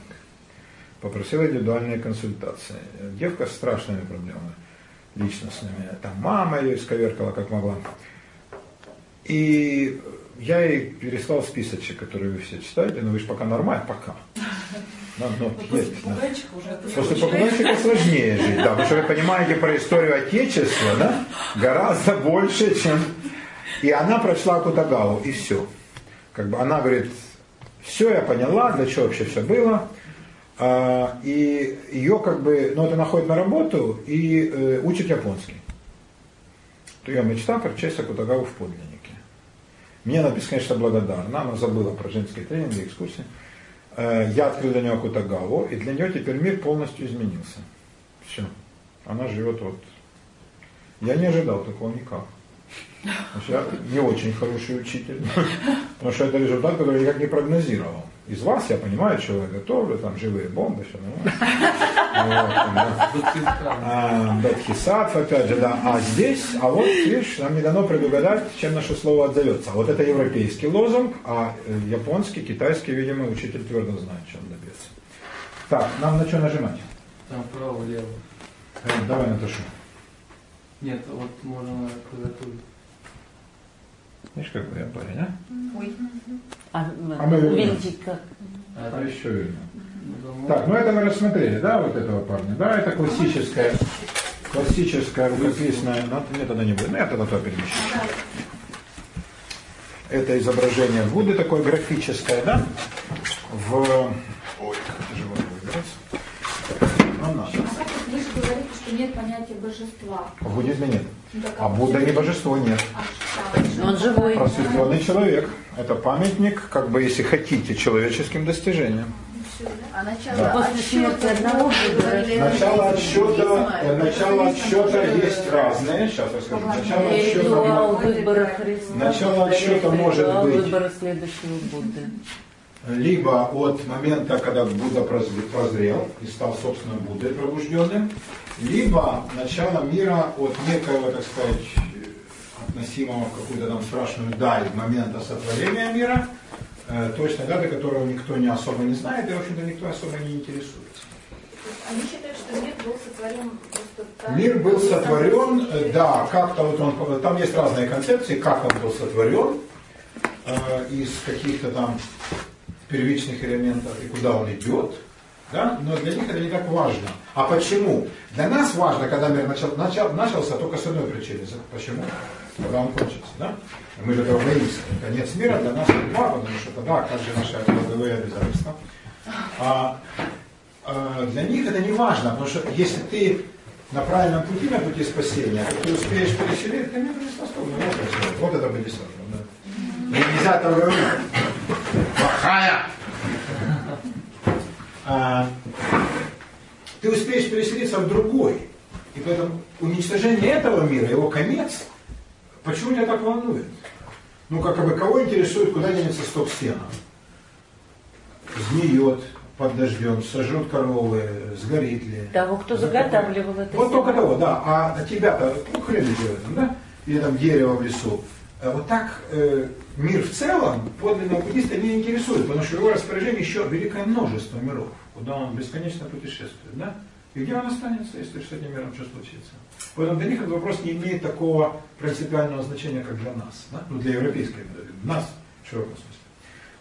Попросила индивидуальные консультации. Девка с страшными проблемами личностными. Там мама ее исковеркала, как могла. И я ей переслал списочек, который вы все читаете, но вы же пока нормально, пока. Да, ну, после есть, да. попугайчика уже После попугайчика сложнее жить, да, потому что вы понимаете про историю Отечества, да, гораздо больше, чем... И она прочла Кутагаву, и все. Как бы она говорит, все, я поняла, для чего вообще все было. А, и ее как бы, ну, это находит на работу и э, учит японский. То ее мечта прочесть Акутагаву в подлиннике. Мне она бесконечно благодарна, она забыла про женские тренинги, экскурсии. Э, Я открыл для нее Акутагаву, и для нее теперь мир полностью изменился. Все. Она живет вот. Я не ожидал такого никак. Я не очень хороший учитель. Потому что это результат, который я никак не прогнозировал. Из вас я понимаю, чего я готовлю, там живые бомбы, все нормально. А, Бадхисатв, опять же, да. А здесь, а вот, видишь, нам не дано предугадать, чем наше слово отзовется. Вот это европейский лозунг, а э, японский, китайский, видимо, учитель твердо знает, чем добиться. Так, нам на что нажимать? Там вправо, влево. Э, Давай, Наташа. Нет, вот можно на клавиатуре. Видишь, какой я парень, а? Ой, А, А мы увеличить как? А это еще давно. Так, ну это мы рассмотрели, да, вот этого парня. Да, это классическая, классическая рукописная, ну, мне тогда не будет, ну я тогда то перемещу. Это изображение Будды такое графическое, да, в... Ой, как тяжело выбирать. Ну, на. Вы же говорите, что нет понятия божества. В буддизме нет. Ну, так А Будда не божество, нет. А что? Он живой. Просветленный человек. Это памятник, как бы, если хотите, человеческим достижениям. А начало Да. Отсчета одного Начало отсчета, начало отсчета есть разные. Сейчас я скажу. Начало отсчета, ритуал мо- выбора Христа. Начало отсчета может быть. Либо от момента, когда Будда прозре- прозрел и стал собственным Буддой пробужденным, либо начало мира от некоего, так сказать, относимого в какую-то там страшную даль момента сотворения мира, э, точной даты, которого никто не особо не знает и, в общем-то, никто особо не интересуется. Они считают, что мир был сотворен просто так. Мир был сотворен, да, как-то вот он, там есть разные концепции, как он был сотворен, э, из каких-то там первичных элементов и куда он идет, да, но для них это не так важно. А почему? Для нас важно, когда мир начал, начал, начался только с одной причины. Почему? Когда он кончится, да? Мы же этого боимся. Конец мира для нас это два, потому что тогда как же наши трудовые обязательства. А, а, для них это не важно, потому что если ты на правильном пути, на пути спасения, то ты успеешь переселить, ты мир не способен. Всё. вот это бодисаттва. Да. И нельзя этого говорить. Плохая. А, ты успеешь переселиться в другой. И поэтому уничтожение этого мира, его конец, почему тебя так волнует? Ну, как бы, кого интересует, куда денется стоп-стена? Сгниет под дождем, сожжет коровы, сгорит ли. Того, кто заготавливал это Вот только того, да. А тебя-то, ну, хрен этом, да? Или там дерево в лесу. А Вот так э, мир в целом подлинного буддиста не интересует, потому что в его распоряжении еще великое множество миров, куда он бесконечно путешествует, да? И где он останется, если с этим миром что случится? Поэтому для них этот вопрос не имеет такого принципиального значения, как для нас, да? ну, для европейской мира, для нас в широком смысле.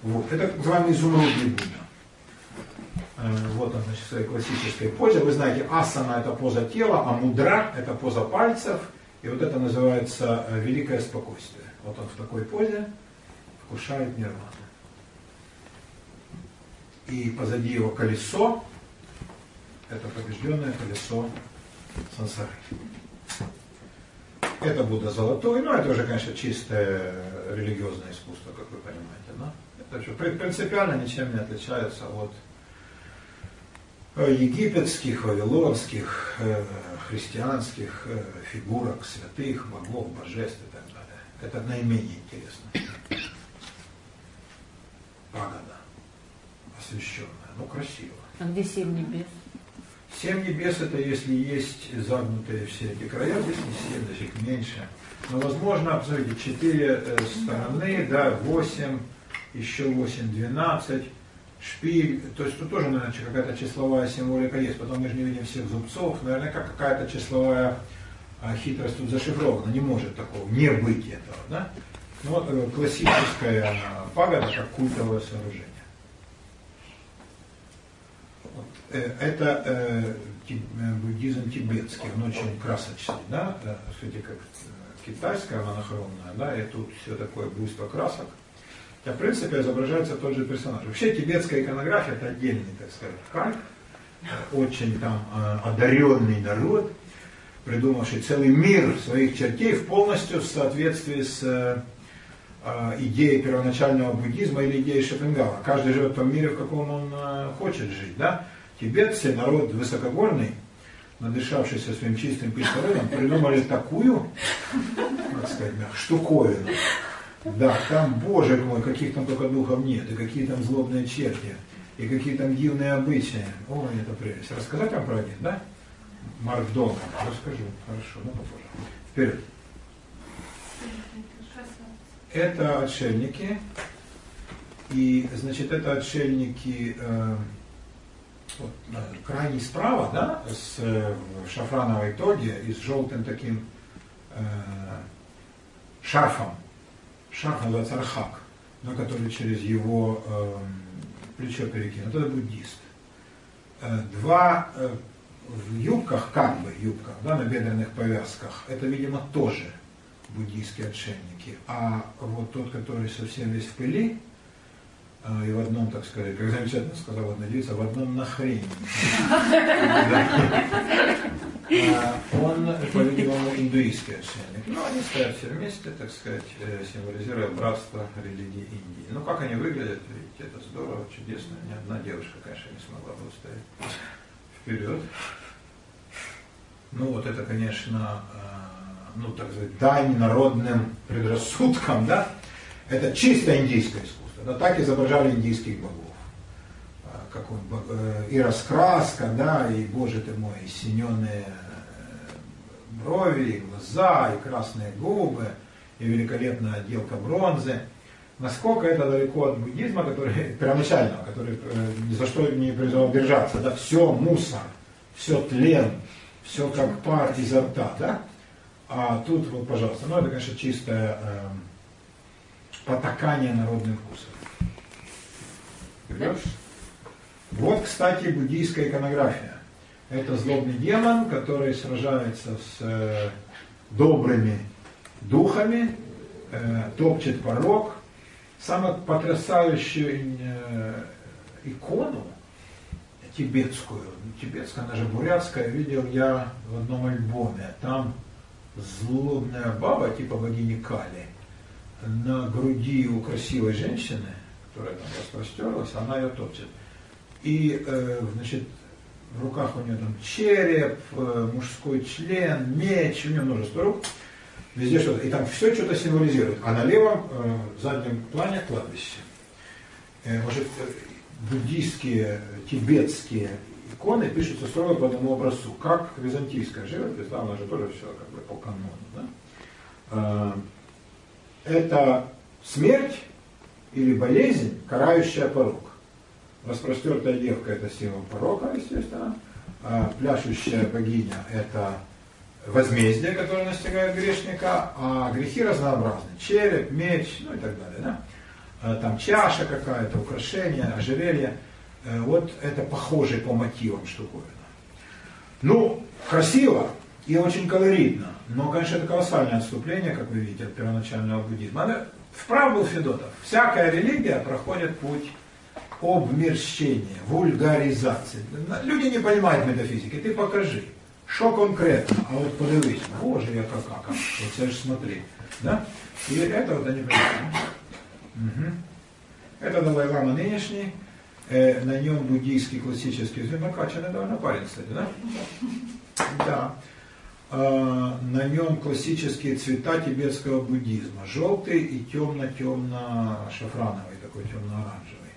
Вот. Это так называемый изумрудный Будда. Э, Вот он, значит, в своей классической позе. Вы знаете, асана это поза тела, а мудра это поза пальцев. И вот это называется э, великое спокойствие. Вот он в такой позе вкушает нирвану. И позади его колесо, это побежденное колесо сансары. Это Будда золотой, ну это уже, конечно, чистое религиозное искусство, как вы понимаете. Да? Это при- принципиально ничем не отличается от э, египетских, вавилонских, э, христианских э, фигурок, святых, богов, божеств. Это наименее интересно. Пагода, освященная, ну красиво. А где семь небес? Семь небес это если есть загнутые все эти края, здесь не семь, даже их меньше. Но возможно, посмотрите, четыре э, стороны, да, восемь, еще восемь, двенадцать, шпиль, то есть тут тоже, наверное, какая-то числовая символика есть, потом мы же не видим всех зубцов, наверняка какая-то числовая а, хитрость тут зашифрована, не может такого, не быть этого, да? Но э, классическая пагода как культовое сооружение. Вот. Э, Это э, э, буддизм тибетский, он очень красочный, да, кстати, как китайская монохромная, да, и тут все такое буйство красок. Хотя, в принципе, изображается тот же персонаж. Вообще тибетская иконография это отдельный, так сказать, Э, очень там одаренный народ, придумавший целый мир своих чертей в полностью в соответствии с э, э, идеей первоначального буддизма или идеей Шопенгауэра. Каждый живет в том мире, в каком он э, хочет жить. Да? Тибетцы, народ высокогорный, надышавшийся своим чистым кислородом, придумали такую, как сказать, штуковину. Да, там, боже мой, каких там только духов нет, и какие там злобные черти, и какие там дивные обычаи. Ой, это прелесть. Рассказать вам про один, да? Марк Долман. Расскажу. Хорошо, ну попозже. Вперед. Это отшельники. И, значит, это отшельники э, вот, э, крайне справа, да, с э, шафрановой тоге и с желтым таким э, шарфом. Шарф называется архак, на который через его э, плечо перекинут. Это буддист. Э, два э, в юбках, как бы юбках, да, на бедренных повязках, это, видимо, тоже буддийские отшельники. А вот тот, который совсем весь в пыли, э, и в одном, так сказать, как замечательно сказала одна девица, в одном нахрении. А, Он, по-видимому, индуистский отшельник. Ну, они стоят все вместе, так сказать, э, символизируя братство религии Индии. Ну, как они выглядят, видите, это здорово, чудесно. Ни одна девушка, конечно, не смогла бы устоять. Вперед. Ну, вот это, конечно, э, ну, так сказать, дань народным предрассудкам, да? Это чисто индийское искусство. Да, так изображали индийских богов как он, бо- э, и раскраска, да, и, боже ты мой, синеные э, брови, и глаза, и красные губы, и великолепная отделка бронзы. Насколько это далеко от буддизма, который первоначального, который э, ни за что не призывал держаться, да, все мусор, все тлен, все как пар изо рта, да? А тут, вот, пожалуйста, ну это, конечно, чистое эм, потакание народным вкусом. Берешь? Вот, кстати, буддийская иконография. Это злобный демон, который сражается с э, добрыми духами, э, топчет порог. Самую потрясающую э, икону тибетскую, ну, тибетская, она же бурятская, видел я в одном альбоме. Там злобная баба, типа богини Кали, на груди у красивой женщины, которая там распростерлась, она ее топчет. И, э, значит, в руках у нее там череп, э, мужской член, меч, у нее множество рук, везде что-то. И там все что-то символизирует. А на левом э, заднем плане кладбище. Э, может, э, буддийские, тибетские иконы пишутся строго по одному образцу, как византийская живопись, да, она же тоже все как бы по канону. Да? Э, Это смерть или болезнь, карающая порог. Распростертая девка – это символ порока, естественно. А пляшущая богиня – это возмездие, которое настигает грешника, а грехи разнообразны. Череп, меч, ну и так далее. Да? А Там чаша какая-то, украшение, ожерелье. Э, Вот это похожие по мотивам штуковина. Ну, красиво и очень колоритно, но, конечно, это колоссальное отступление, как вы видите, от первоначального буддизма. Она- Вправ был Федотов. Всякая религия проходит путь обмерщения, вульгаризации. Люди не понимают метафизики, ты покажи. Що конкретно? А от подивись, боже, яка кака, оце ж смотри. Да? И это вот они понимают. Мгм. Это Далай-Лама нынешний, Э, на нем буддийский классический язык, накачанный довольно парень, кстати, да? Да. А, на нем классические цвета тибетского буддизма. Желтый и темно-темно-шафрановый, такой темно-оранжевый.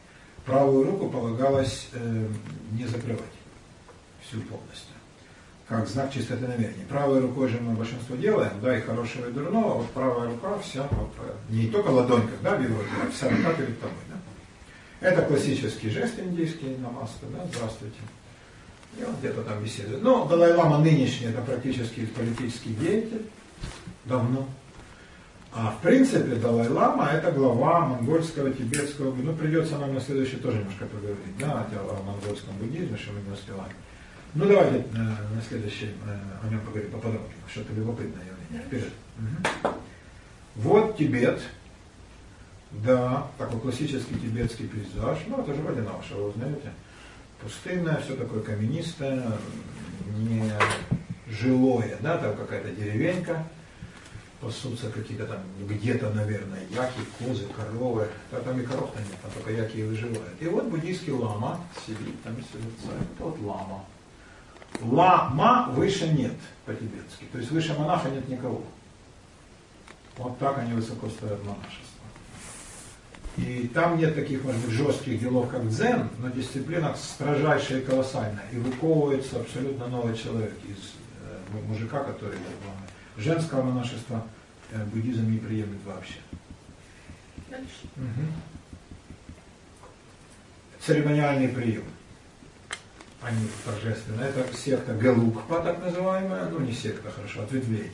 Правую руку полагалось э, не закрывать всю полностью. Как знак чистоты намерений. Правой рукой же мы большинство делаем, да, и хорошего, и дурного, вот правая рука вся, вот, э, не только ладонька, да, бивой, а вся рука перед тобой, да. Это классический жест индийский, намаста, да, здравствуйте. И он где-то там беседует. Но Далай-Лама нынешний, это практически политический деятель, давно. А в принципе Далай-Лама это глава монгольского, тибетского, ну придется нам на следующий тоже немножко поговорить, да, о монгольском буддизме, что мы не успеваем. Ну давайте э, на следующий э, о нем поговорим поподробнее, что-то любопытное явление. Вперед. Мгм. Вот Тибет, да, такой классический тибетский пейзаж, ну это же вроде нашего, вы знаете, пустынное, все такое каменистое, не жилое, да, там какая-то деревенька, пасутся какие-то там, где-то, наверное, яки, козы, коровы, да, там и коров нет, там только яки и выживают. И вот буддийский лама сидит там и созерцает. Это вот лама. Лама выше нет по-тибетски, то есть выше монаха нет никого. Вот так они высоко ставят монашество. И там нет таких, может быть, жестких делов, как дзен, но дисциплина строжайшая и колоссальная. И выковывается абсолютно новый человек из э, му- мужика, который главное. Женского монашества э, буддизм не приемлет вообще. Мгм. Церемониальный прием. Они торжественно. Это секта Галукпа, так называемая, ну не секта, хорошо, ответвление.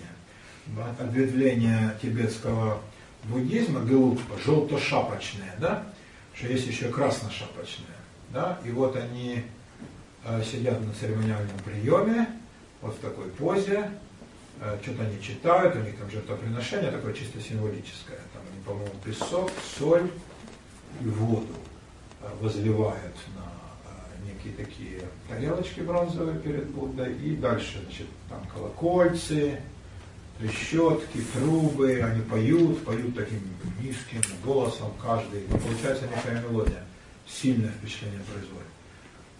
От- Ответвление тибетского буддизма, Галукпа, желто-шапочные, да, что есть еще красношапочные, да, и вот они э, сидят на церемониальном приеме, вот в такой позе, э, что-то они читают, у них там жертвоприношение такое чисто символическое, там они, по-моему, песок, соль и воду э, возливают на некие такие тарелочки бронзовые перед Буддой, и дальше, значит, там колокольцы, трещотки, трубы, они поют, поют таким низким голосом каждый. И получается некая мелодия, сильное впечатление производит.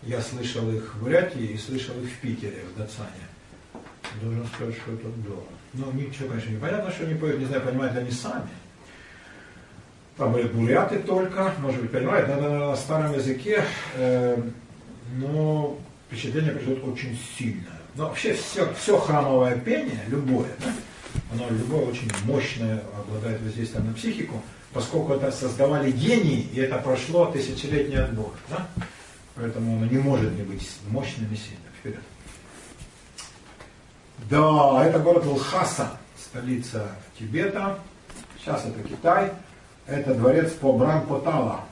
Я слышал их в Бурятии и слышал их в Питере, в Дацане. Должен сказать, что это здорово. Но ничего, конечно, не понятно, что они поют, не знаю, понимают ли они сами. Там были буряты только, может быть, понимают, но на старом языке, э, но впечатление производит очень сильное. Но вообще все, все храмовое пение, любое, да, оно любое очень мощное, обладает воздействием на психику, поскольку это создавали гении, и это прошло тысячелетний отбор. Да? Поэтому оно не может не быть мощным и сильным. Вперед. Да, это город Лхаса, столица Тибета. Сейчас это Китай. Это дворец по Бранпотала,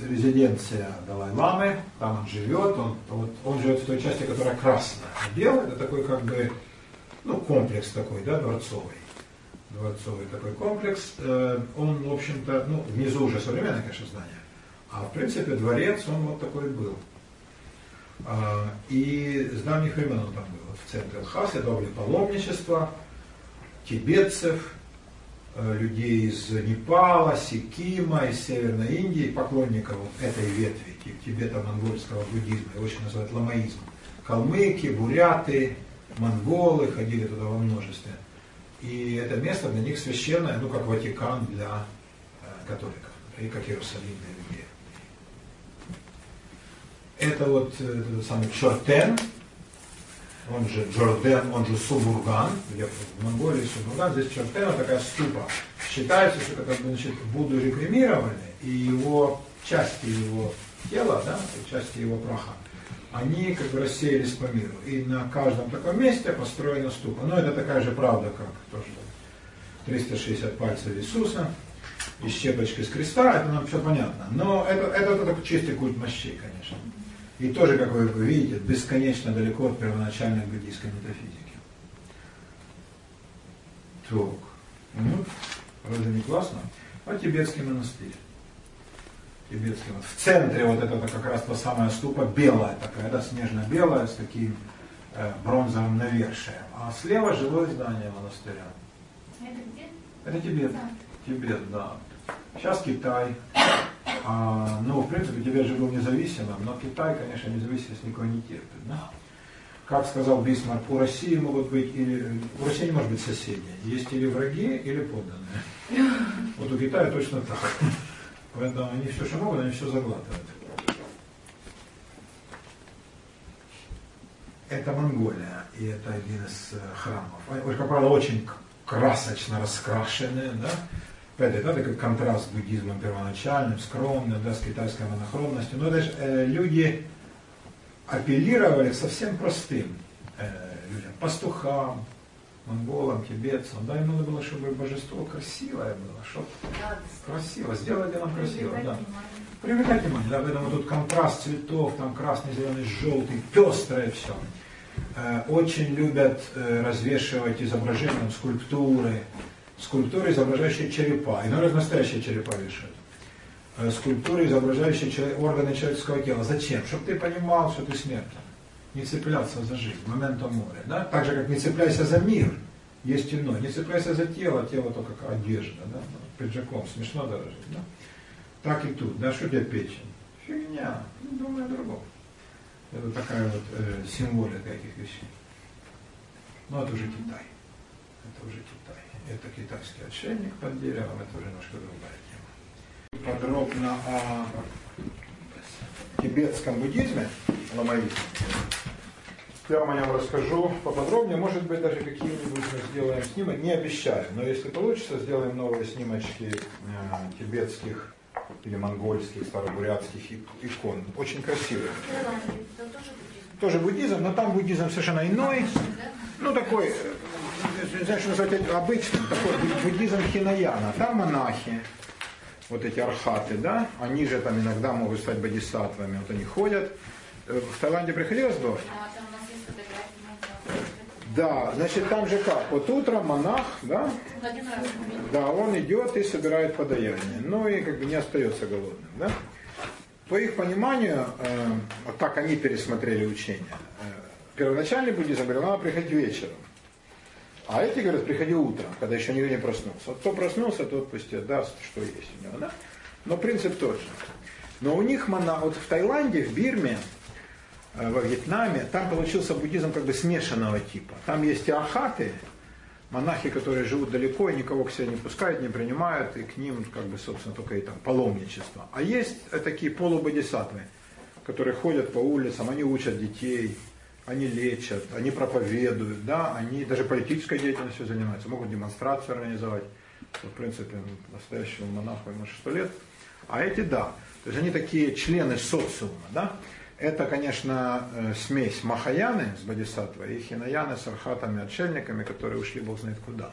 резиденция Далай-Ламы, там он живет, он, вот, он живет в той части, которая красная. А белая это такой как бы, ну, комплекс такой, да, дворцовый. Дворцовый такой комплекс. Э, он, в общем-то, ну, внизу уже современное, конечно, здание. А в принципе дворец, он вот такой был. А, и с давних времен он там был. В центре Лхасы, это паломничества, тибетцев, людей из Непала, Сикима, из Северной Индии, поклонников вот этой ветви тибето-монгольского буддизма, его очень называют ламаизм. Калмыки, буряты, монголы ходили туда во множестве. И это место для них священное, ну как Ватикан для э, католиков, и как Иерусалим для людей. Это вот э, этот самый Чортен, он же Джорден, он же Субурган, где в Монголии Субурган, здесь Чертена такая ступа. Считается, что бы, значит, Будду рекремировали, и его части его тела, да, части его праха, они как бы рассеялись по миру. И на каждом таком месте построена ступа. Но это такая же правда, как то, что 360 пальцев Иисуса и щепочка из креста, это нам все понятно. Но это, это, это, это чистый культ мощей, конечно. И тоже, как вы видите, бесконечно далеко от первоначальной буддийской метафизики. Так, ну, разве не классно? А тибетский монастырь. Тибетский монастырь. В центре вот это как раз та самая ступа белая такая, да, снежно-белая, с таким э, бронзовым навершием. А слева жилое здание монастыря. Это где? Это Тибет. Тибет, да. Сейчас Китай. А, ну, в принципе, Тибет же был независимым, но Китай, конечно, независимость никого не терпит. Да? Как сказал Бисмарк, у России могут быть или у России не может быть соседи. Есть или враги, или подданные. Вот у Китая точно так. Поэтому они все, что могут, они все заглатывают. Это Монголия, и это один из э, храмов. Они, как правило, очень красочно раскрашенные, да? Опять да, такой контраст с буддизмом первоначальным, скромным, да, с китайской монохромностью. Но даже э, люди апеллировали совсем простым э, людям, пастухам, монголам, тибетцам. Да, им надо было, чтобы божество красивое было, чтобы красиво, сделали нам красиво, да. Привлекать внимание, да, поэтому тут контраст цветов, там красный, зеленый, желтый, пестрое все. Э, очень любят э, развешивать изображения, скульптуры, скульптуры, изображающие черепа. Иной раз настоящие черепа вешают. Э, скульптуры, изображающие органы человеческого тела. Зачем? Чтобы ты понимал, что ты смертен. Не цепляться за жизнь, моментом моря. Да? Так же, как не цепляйся за мир, есть темно. Не цепляйся за тело, тело только как одежда, да? пиджаком, смешно даже. Да? Так и тут. Да, что тебе печень? Фигня. Ну, думай о другом. Это такая вот э, символика этих вещей. Но это уже Китай. Это уже Китай это китайский отшельник под деревом, это уже немножко другая тема. Подробно о тибетском буддизме, ламаизме, я вам о нем расскажу поподробнее, может быть даже какие-нибудь мы сделаем снимок, не обещаю, но если получится, сделаем новые снимочки э, тибетских или монгольских, старобурятских икон. Очень красивые. Тоже буддизм, но там буддизм совершенно иной. Ну такой э, не знаю, что назвать обычным, такой буддизм хинаяна. Там монахи, вот эти архаты, да, они же там иногда могут стать бодисаттвами, вот они ходят. Э, в Таиланде приходилось бывать? Да, значит, там же как? Вот утром монах, да? Да, он идет и собирает подаяние. Ну и как бы не остается голодным, да? по их пониманию, э, вот так они пересмотрели учение. Э, первоначальный буддизм говорил, надо приходить вечером. А эти говорят, приходи утром, когда еще никто не проснулся. Вот кто проснулся, тот пусть даст, что есть у него. Да? Но принцип тот же. Но у них, мона... вот в Таиланде, в Бирме, э, во Вьетнаме, там получился буддизм как бы смешанного типа. Там есть ахаты, монахи, которые живут далеко и никого к себе не пускают, не принимают, и к ним, как бы, собственно, только и там паломничество. А есть такие полубодисатвы, которые ходят по улицам, они учат детей, они лечат, они проповедуют, да, они даже политической деятельностью занимаются, могут демонстрацию организовать. В принципе, настоящему монаху ему 6 лет. А эти да. То есть они такие члены социума, да. Это, конечно, э, смесь Махаяны с Бодисаттвой и Хинаяны с архатами, отшельниками, которые ушли бог знает куда.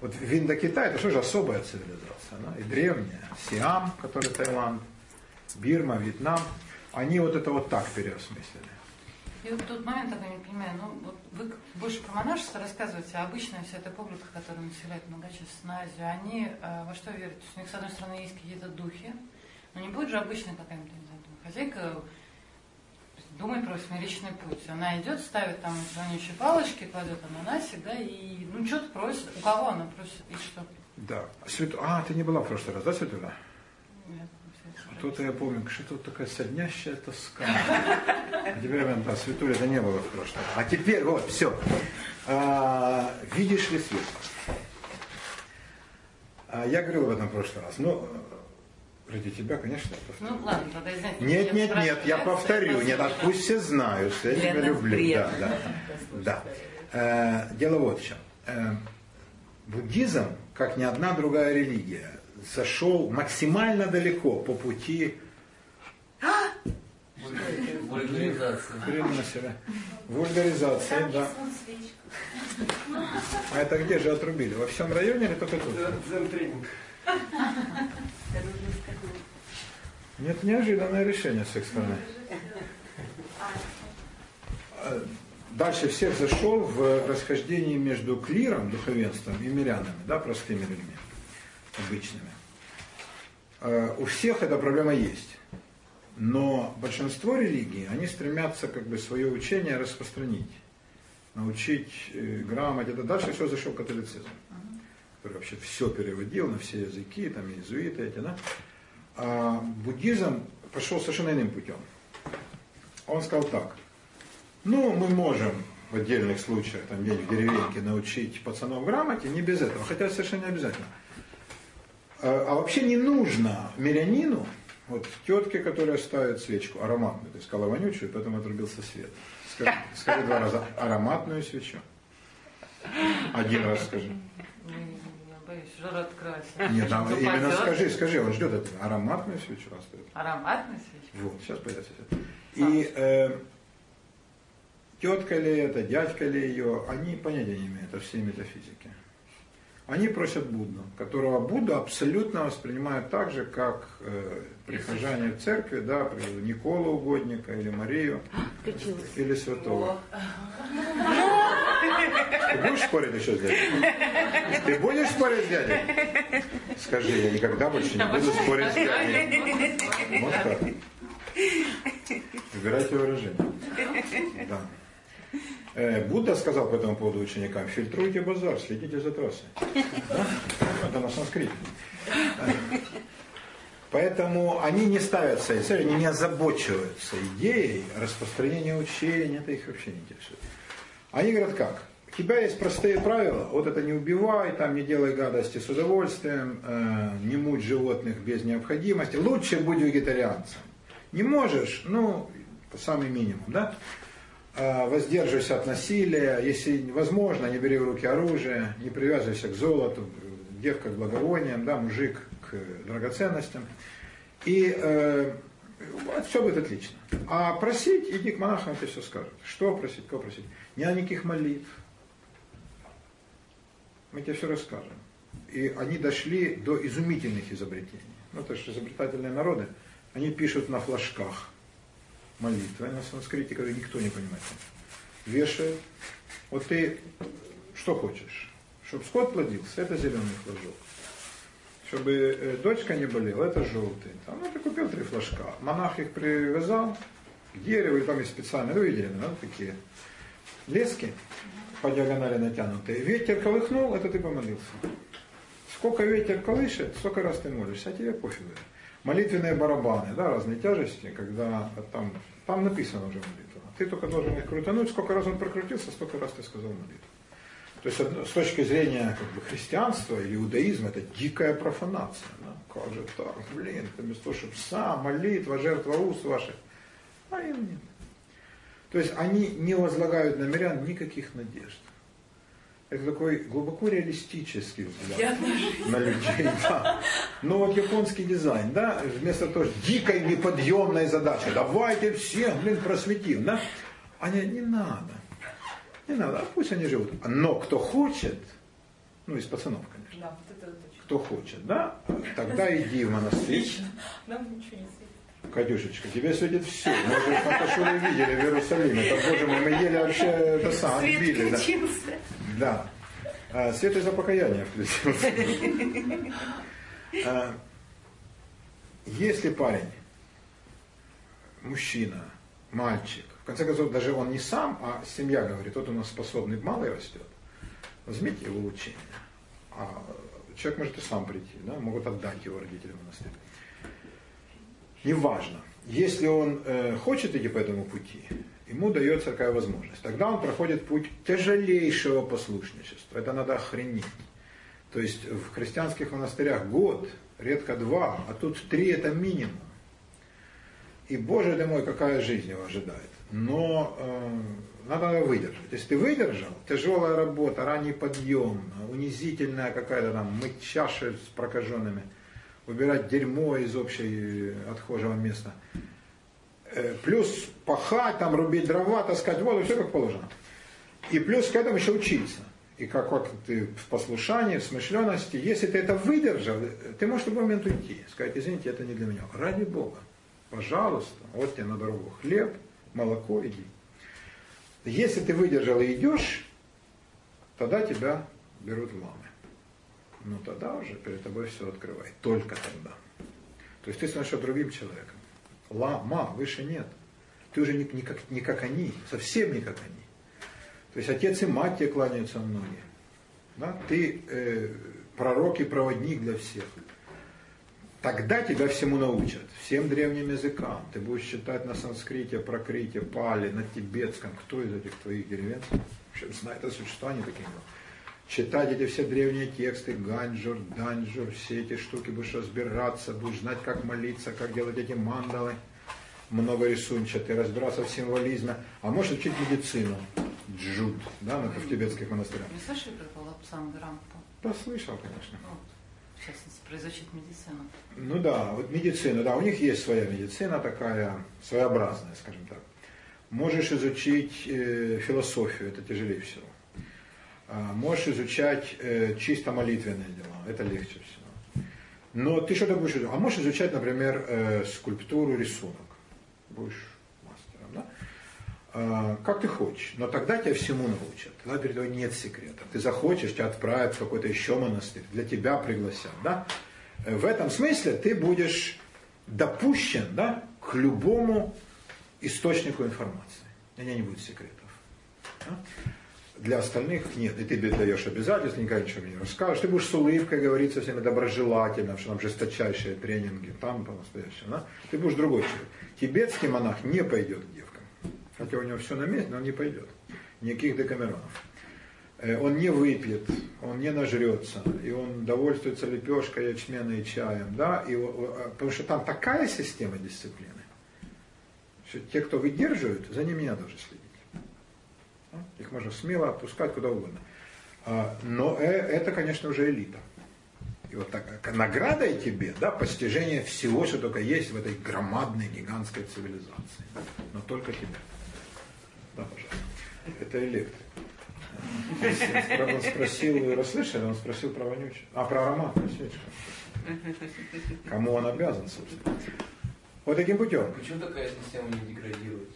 Вот в Индокитае это что же особая цивилизация, да? и древняя. Сиам, который Таиланд, Бирма, Вьетнам, они вот это вот так переосмыслили. И вот тут момент такой не понимаю, ну вот вы больше про монашество рассказываете, а обычная вся эта публика, которая населяет многочисленную Азию, они э, во что верят? То есть у них, с одной стороны, есть какие-то духи, но не будет же обычная какая-нибудь, не знаю, хозяйка думай про восьмеричный путь. Она идет, ставит там звонящие палочки, кладет ананасик, да, и ну что-то просит. У кого она просит и что? Да. Свет... А, ты не была в прошлый раз, да, Светлана? Нет. Что-то я помню, что тут такая соднящая тоска. А теперь, да, Светуля, это не было в прошлом. А теперь, вот, все. А, видишь ли свет? А, я говорил об этом в прошлый раз. Ну, ради тебя, конечно, я повторю. Ну, ладно, тогда извините. Нет, нет, нет, я повторю. Нет, а пусть все знают, что я Для тебя люблю. приятно. Да, да. да. Э, дело вот в чем. Э, буддизм, как ни одна другая религия, зашел максимально далеко по пути Вульгаризация. Хрен на себя. Вульгаризация, да. А это где же отрубили? Во всем районе или только тут? Нет, неожиданное решение с их стороны. А, Дальше всех зашел в расхождении между клиром, духовенством и мирянами, да, простыми людьми, обычными. А, У всех эта проблема есть. Но большинство религий, они стремятся как бы свое учение распространить, научить э, грамоте. Это дальше все зашел католицизм, который вообще все переводил на все языки, там иезуиты эти, да. А буддизм пошел совершенно иным путем. Он сказал так, ну, мы можем в отдельных случаях, там где-нибудь в деревеньке, научить пацанов грамоте, не без этого, хотя совершенно не обязательно. А, а вообще не нужно мирянину, вот тетке, которая ставит свечку, ароматную, ты сказала вонючую, поэтому отрубился свет. Скажи, скажи два раза, ароматную свечу. Один раз скажи. Боюсь, жар открылся. Нет, именно скажи, скажи, он ждет это. Ароматную свечу оставит. Ароматная свечка? Вот, сейчас появится свет. И э, тетка ли это, дядька ли ее, они понятия не имеют о всей метафизике. Они просят Будду, которого Будда абсолютно воспринимают так же, как э, прихожане в церкви, да, Николу угодника или Марию, или святого. Ты будешь спорить еще с дядей? Ты будешь спорить с дядей? Скажи, я никогда больше не буду спорить с дядей. Вот так. Выбирайте выражение. Да. Э, Будда сказал по этому поводу ученикам, фильтруйте базар, следите за трассой. Да? Это на санскрите. Поэтому они не ставят своей целью, они не озабочиваются идеей распространения учения, это их вообще не интересует. Они говорят как? У тебя есть простые правила, вот это не убивай, там не делай гадости с удовольствием, э, не муть животных без необходимости, лучше будь вегетарианцем. Не можешь, ну, самый минимум, да? Э, воздерживайся от насилия, если возможно, не бери в руки оружие, не привязывайся к золоту, девка к благовониям, да, мужик к драгоценностям. И э, все будет отлично. А просить, иди к монахам, тебе все скажут. Что просить, кого просить. Не надо никаких молитв. Мы тебе все расскажем. И они дошли до изумительных изобретений. Ну, это же изобретательные народы. Они пишут на флажках молитвы на санскрите, которые никто не понимает. Вешают. Вот ты что хочешь? Чтобы скот плодился, это зеленый флажок. чтобы э, дочка не болела, это желтый. Там, ну, ты купил три флажка. Монах их привязал к дереву, и там есть специальные, ну, видели, да, такие лески по диагонали натянутые. Ветер колыхнул, это ты помолился. Сколько ветер колышет, столько раз ты молишься, а тебе пофигу. Молитвенные барабаны, да, разные тяжести, когда там, там написано уже молитва. Ты только должен их крутануть, сколько раз он прокрутился, столько раз ты сказал молитву. То есть с точки зрения как бы, христианства или иудаизма это дикая профанация. Да? Как же так, блин, это вместо сам, молитва, жертва уст ваших. А им нет. То есть они не возлагают на мирян никаких надежд. Это такой глубоко реалистический взгляд на людей. Да. Но вот японский дизайн, да, вместо того, дикой неподъемной задачи, давайте всех, блин, просветим, да, они не надо. Не надо, а пусть они живут. Но кто хочет, ну из пацанов, конечно. Да, вот это точно. Кто хочет, да, тогда иди в монастырь. Нам ничего не светит. Катюшечка, тебе светит все. Мы же фотошуры видели в Иерусалиме. Это, боже мой, мы еле вообще это сам отбили. Да. Да. А, свет из-за покаяния включился. А, если парень, мужчина, мальчик, в конце концов, даже он не сам, а семья говорит, вот у нас способный малый растет, возьмите его учение. А человек может и сам прийти, да, могут отдать его родителям монастырь. Неважно. Если он э, хочет идти по этому пути, ему дается такая возможность. Тогда он проходит путь тяжелейшего послушничества. Это надо охренеть. То есть в христианских монастырях год, редко два, а тут три это минимум. И, боже ты мой, какая жизнь его ожидает. Но э, надо выдержать. Если ты выдержал, тяжелая работа, ранний подъем, унизительная какая-то там мыть чаши с прокаженными – убирать дерьмо из общей отхожего места. Э, плюс пахать, там, рубить дрова, таскать воду, все как положено. И плюс к этому еще учиться. И как вот ты в послушании, в смышленности, если ты это выдержал, ты можешь в любой момент уйти. Сказать, извините, это не для меня. Ради Бога. Пожалуйста, вот тебе на дорогу хлеб, молоко, иди. Если ты выдержал и идешь, тогда тебя берут ламы ну тогда уже перед тобой все открывает. Только тогда. То есть ты становишься другим человеком. Лама, выше нет. Ты уже не, не, как, не как они, совсем не как они. То есть отец и мать тебе кланяются многие. Да? Ты э, пророк и проводник для всех. Тогда тебя всему научат, всем древним языкам. Ты будешь читать на санскрите, пракрите, пали, на тибетском. Кто из этих твоих деревенцев вообще знает о существовании таких? Читать эти все древние тексты, ганджур, данджур, все эти штуки, будешь разбираться, будешь знать, как молиться, как делать эти мандалы, много рисунчатые, разбираться в символизме, а можешь учить медицину, джуд, да, ну, в тибетских монастырях. Не слышали про Грампу? Да, слышал, конечно. Вот, в частности, произучить медицину. Ну да, вот медицина, да, у них есть своя медицина такая, своеобразная, скажем так. Можешь изучить э, философию, это тяжелее всего. А, можешь изучать э, чисто молитвенные дела, это легче всего. Но ты что-то будешь изучать. А можешь изучать, например, э, скульптуру, рисунок. Будешь мастером, да? А, как ты хочешь. Но тогда тебя всему научат. Тогда перед тобой нет секрета. Ты захочешь, тебя отправят в какой-то еще монастырь. Для тебя пригласят, да? Э, в этом смысле ты будешь допущен, да, к любому источнику информации. У меня не будет секретов. Да? Для остальных нет. И ты даешь обязательства, никогда ничего не расскажешь. Ты будешь с улыбкой говорить со всеми доброжелательно, что там жесточайшие тренинги, там по-настоящему. Да? Ты будешь другой человек. Тибетский монах не пойдет к девкам. Хотя у него все на месте, но он не пойдет. Никаких декамеронов. Э, он не выпьет, он не нажрется, и он довольствуется лепешкой, ячмена и чаем. Да? И, потому что там такая система дисциплины, что те, кто выдерживают, за ними не надо уже следить. Их можно смело отпускать куда угодно. А, но э, это, конечно, уже элита. И вот так, наградой тебе, да, постижение всего, что только есть в этой громадной, гигантской цивилизации. Но только тебе. Да, пожалуйста. Это электрик. Он спросил, расслышали, он спросил про вонючий. А, про аромат. Кому он обязан, собственно. Вот таким путем. Почему такая система не деградирует?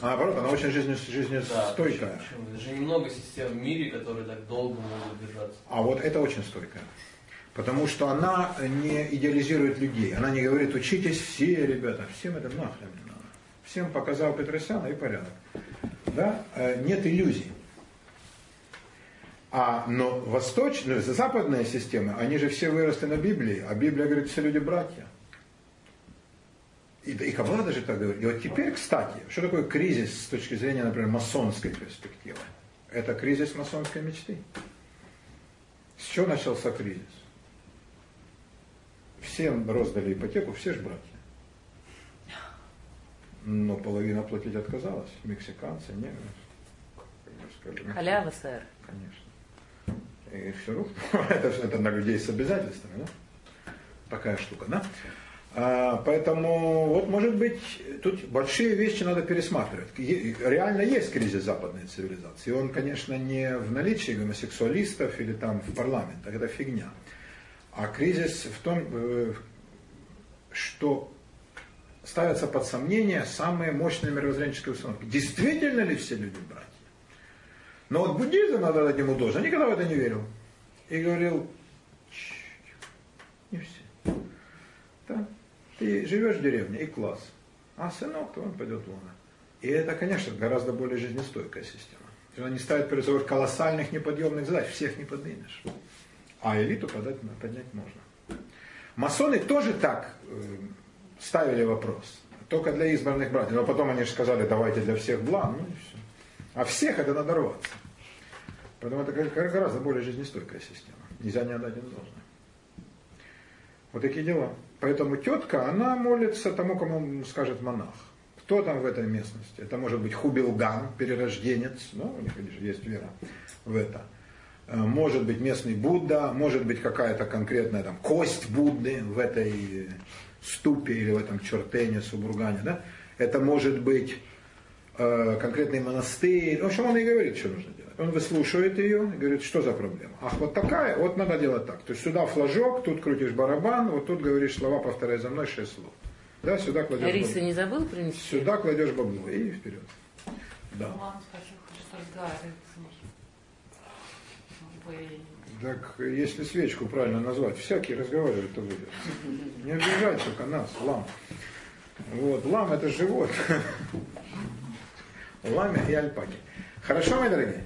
А наоборот, она очень жизнестойкая. Да, почему, почему? же немного систем в мире, которые так долго могут держаться. А вот это очень стойкая. Потому что она не идеализирует людей. Она не говорит, учитесь все, ребята, всем это нахрен не надо. Всем показал Петросяна и порядок. Да? Э, нет иллюзий. А, но восточная, западная система, они же все выросли на Библии, а Библия говорит, все люди братья. И, и Каббала даже так говорит. И вот теперь, кстати, что такое кризис с точки зрения, например, масонской перспективы? Это кризис масонской мечты. С чего начался кризис? Всем роздали ипотеку, все же братья. Но половина платить отказалась. Мексиканцы, немцы. Халява, сэр. Конечно. И все рухнуло. Это, это на людей с обязательствами, да? Такая штука, да? А, поэтому, вот, может быть, тут большие вещи надо пересматривать. Реально есть кризис западной цивилизации. Он, конечно, не в наличии гомосексуалистов или там в парламентах, это фигня. А кризис в том, э, что ставятся под сомнение самые мощные мировоззренческие установки. Действительно ли все люди братья? Но вот буддизм, надо дать ему должен, никогда в это не верил. И говорил, не все. Да? Ты живешь в деревне и класс. А сынок, то он пойдет в луна. И это, конечно, гораздо более жизнестойкая система. Она не ставит перед собой колоссальных неподъемных задач, всех не поднимешь. А элиту подать, поднять можно. Масоны тоже так э, ставили вопрос. Только для избранных братьев. Но потом они же сказали, давайте для всех блан. Ну и все. А всех это надо рваться. Поэтому это гораздо более жизнестойкая система. Нельзя не отдать им должное. Вот такие дела. Поэтому тетка, она молится тому, кому скажет монах. Кто там в этой местности? Это может быть Хубилган, перерожденец, ну, у них есть вера в это. Э, может быть местный Будда, может быть какая-то конкретная там кость Будды в этой ступе или в этом чертене, субургане. Да? Это может быть э, конкретный монастырь. В общем, он и говорит, что нужно делать. Он выслушивает ее и говорит, что за проблема. Ах, вот такая, вот надо делать так. То есть сюда флажок, тут крутишь барабан, вот тут говоришь слова, повторяй за мной шесть слов. Да, сюда кладешь Рисы бабло. не забыл принести? Сюда кладешь бабло и вперед. Да. Вы- Так, если свечку правильно назвать, всякий разговаривает, то выйдет. Не обижай только нас, лам. Вот, лам это живот. Ламя и альпаки. Хорошо, мои дорогие?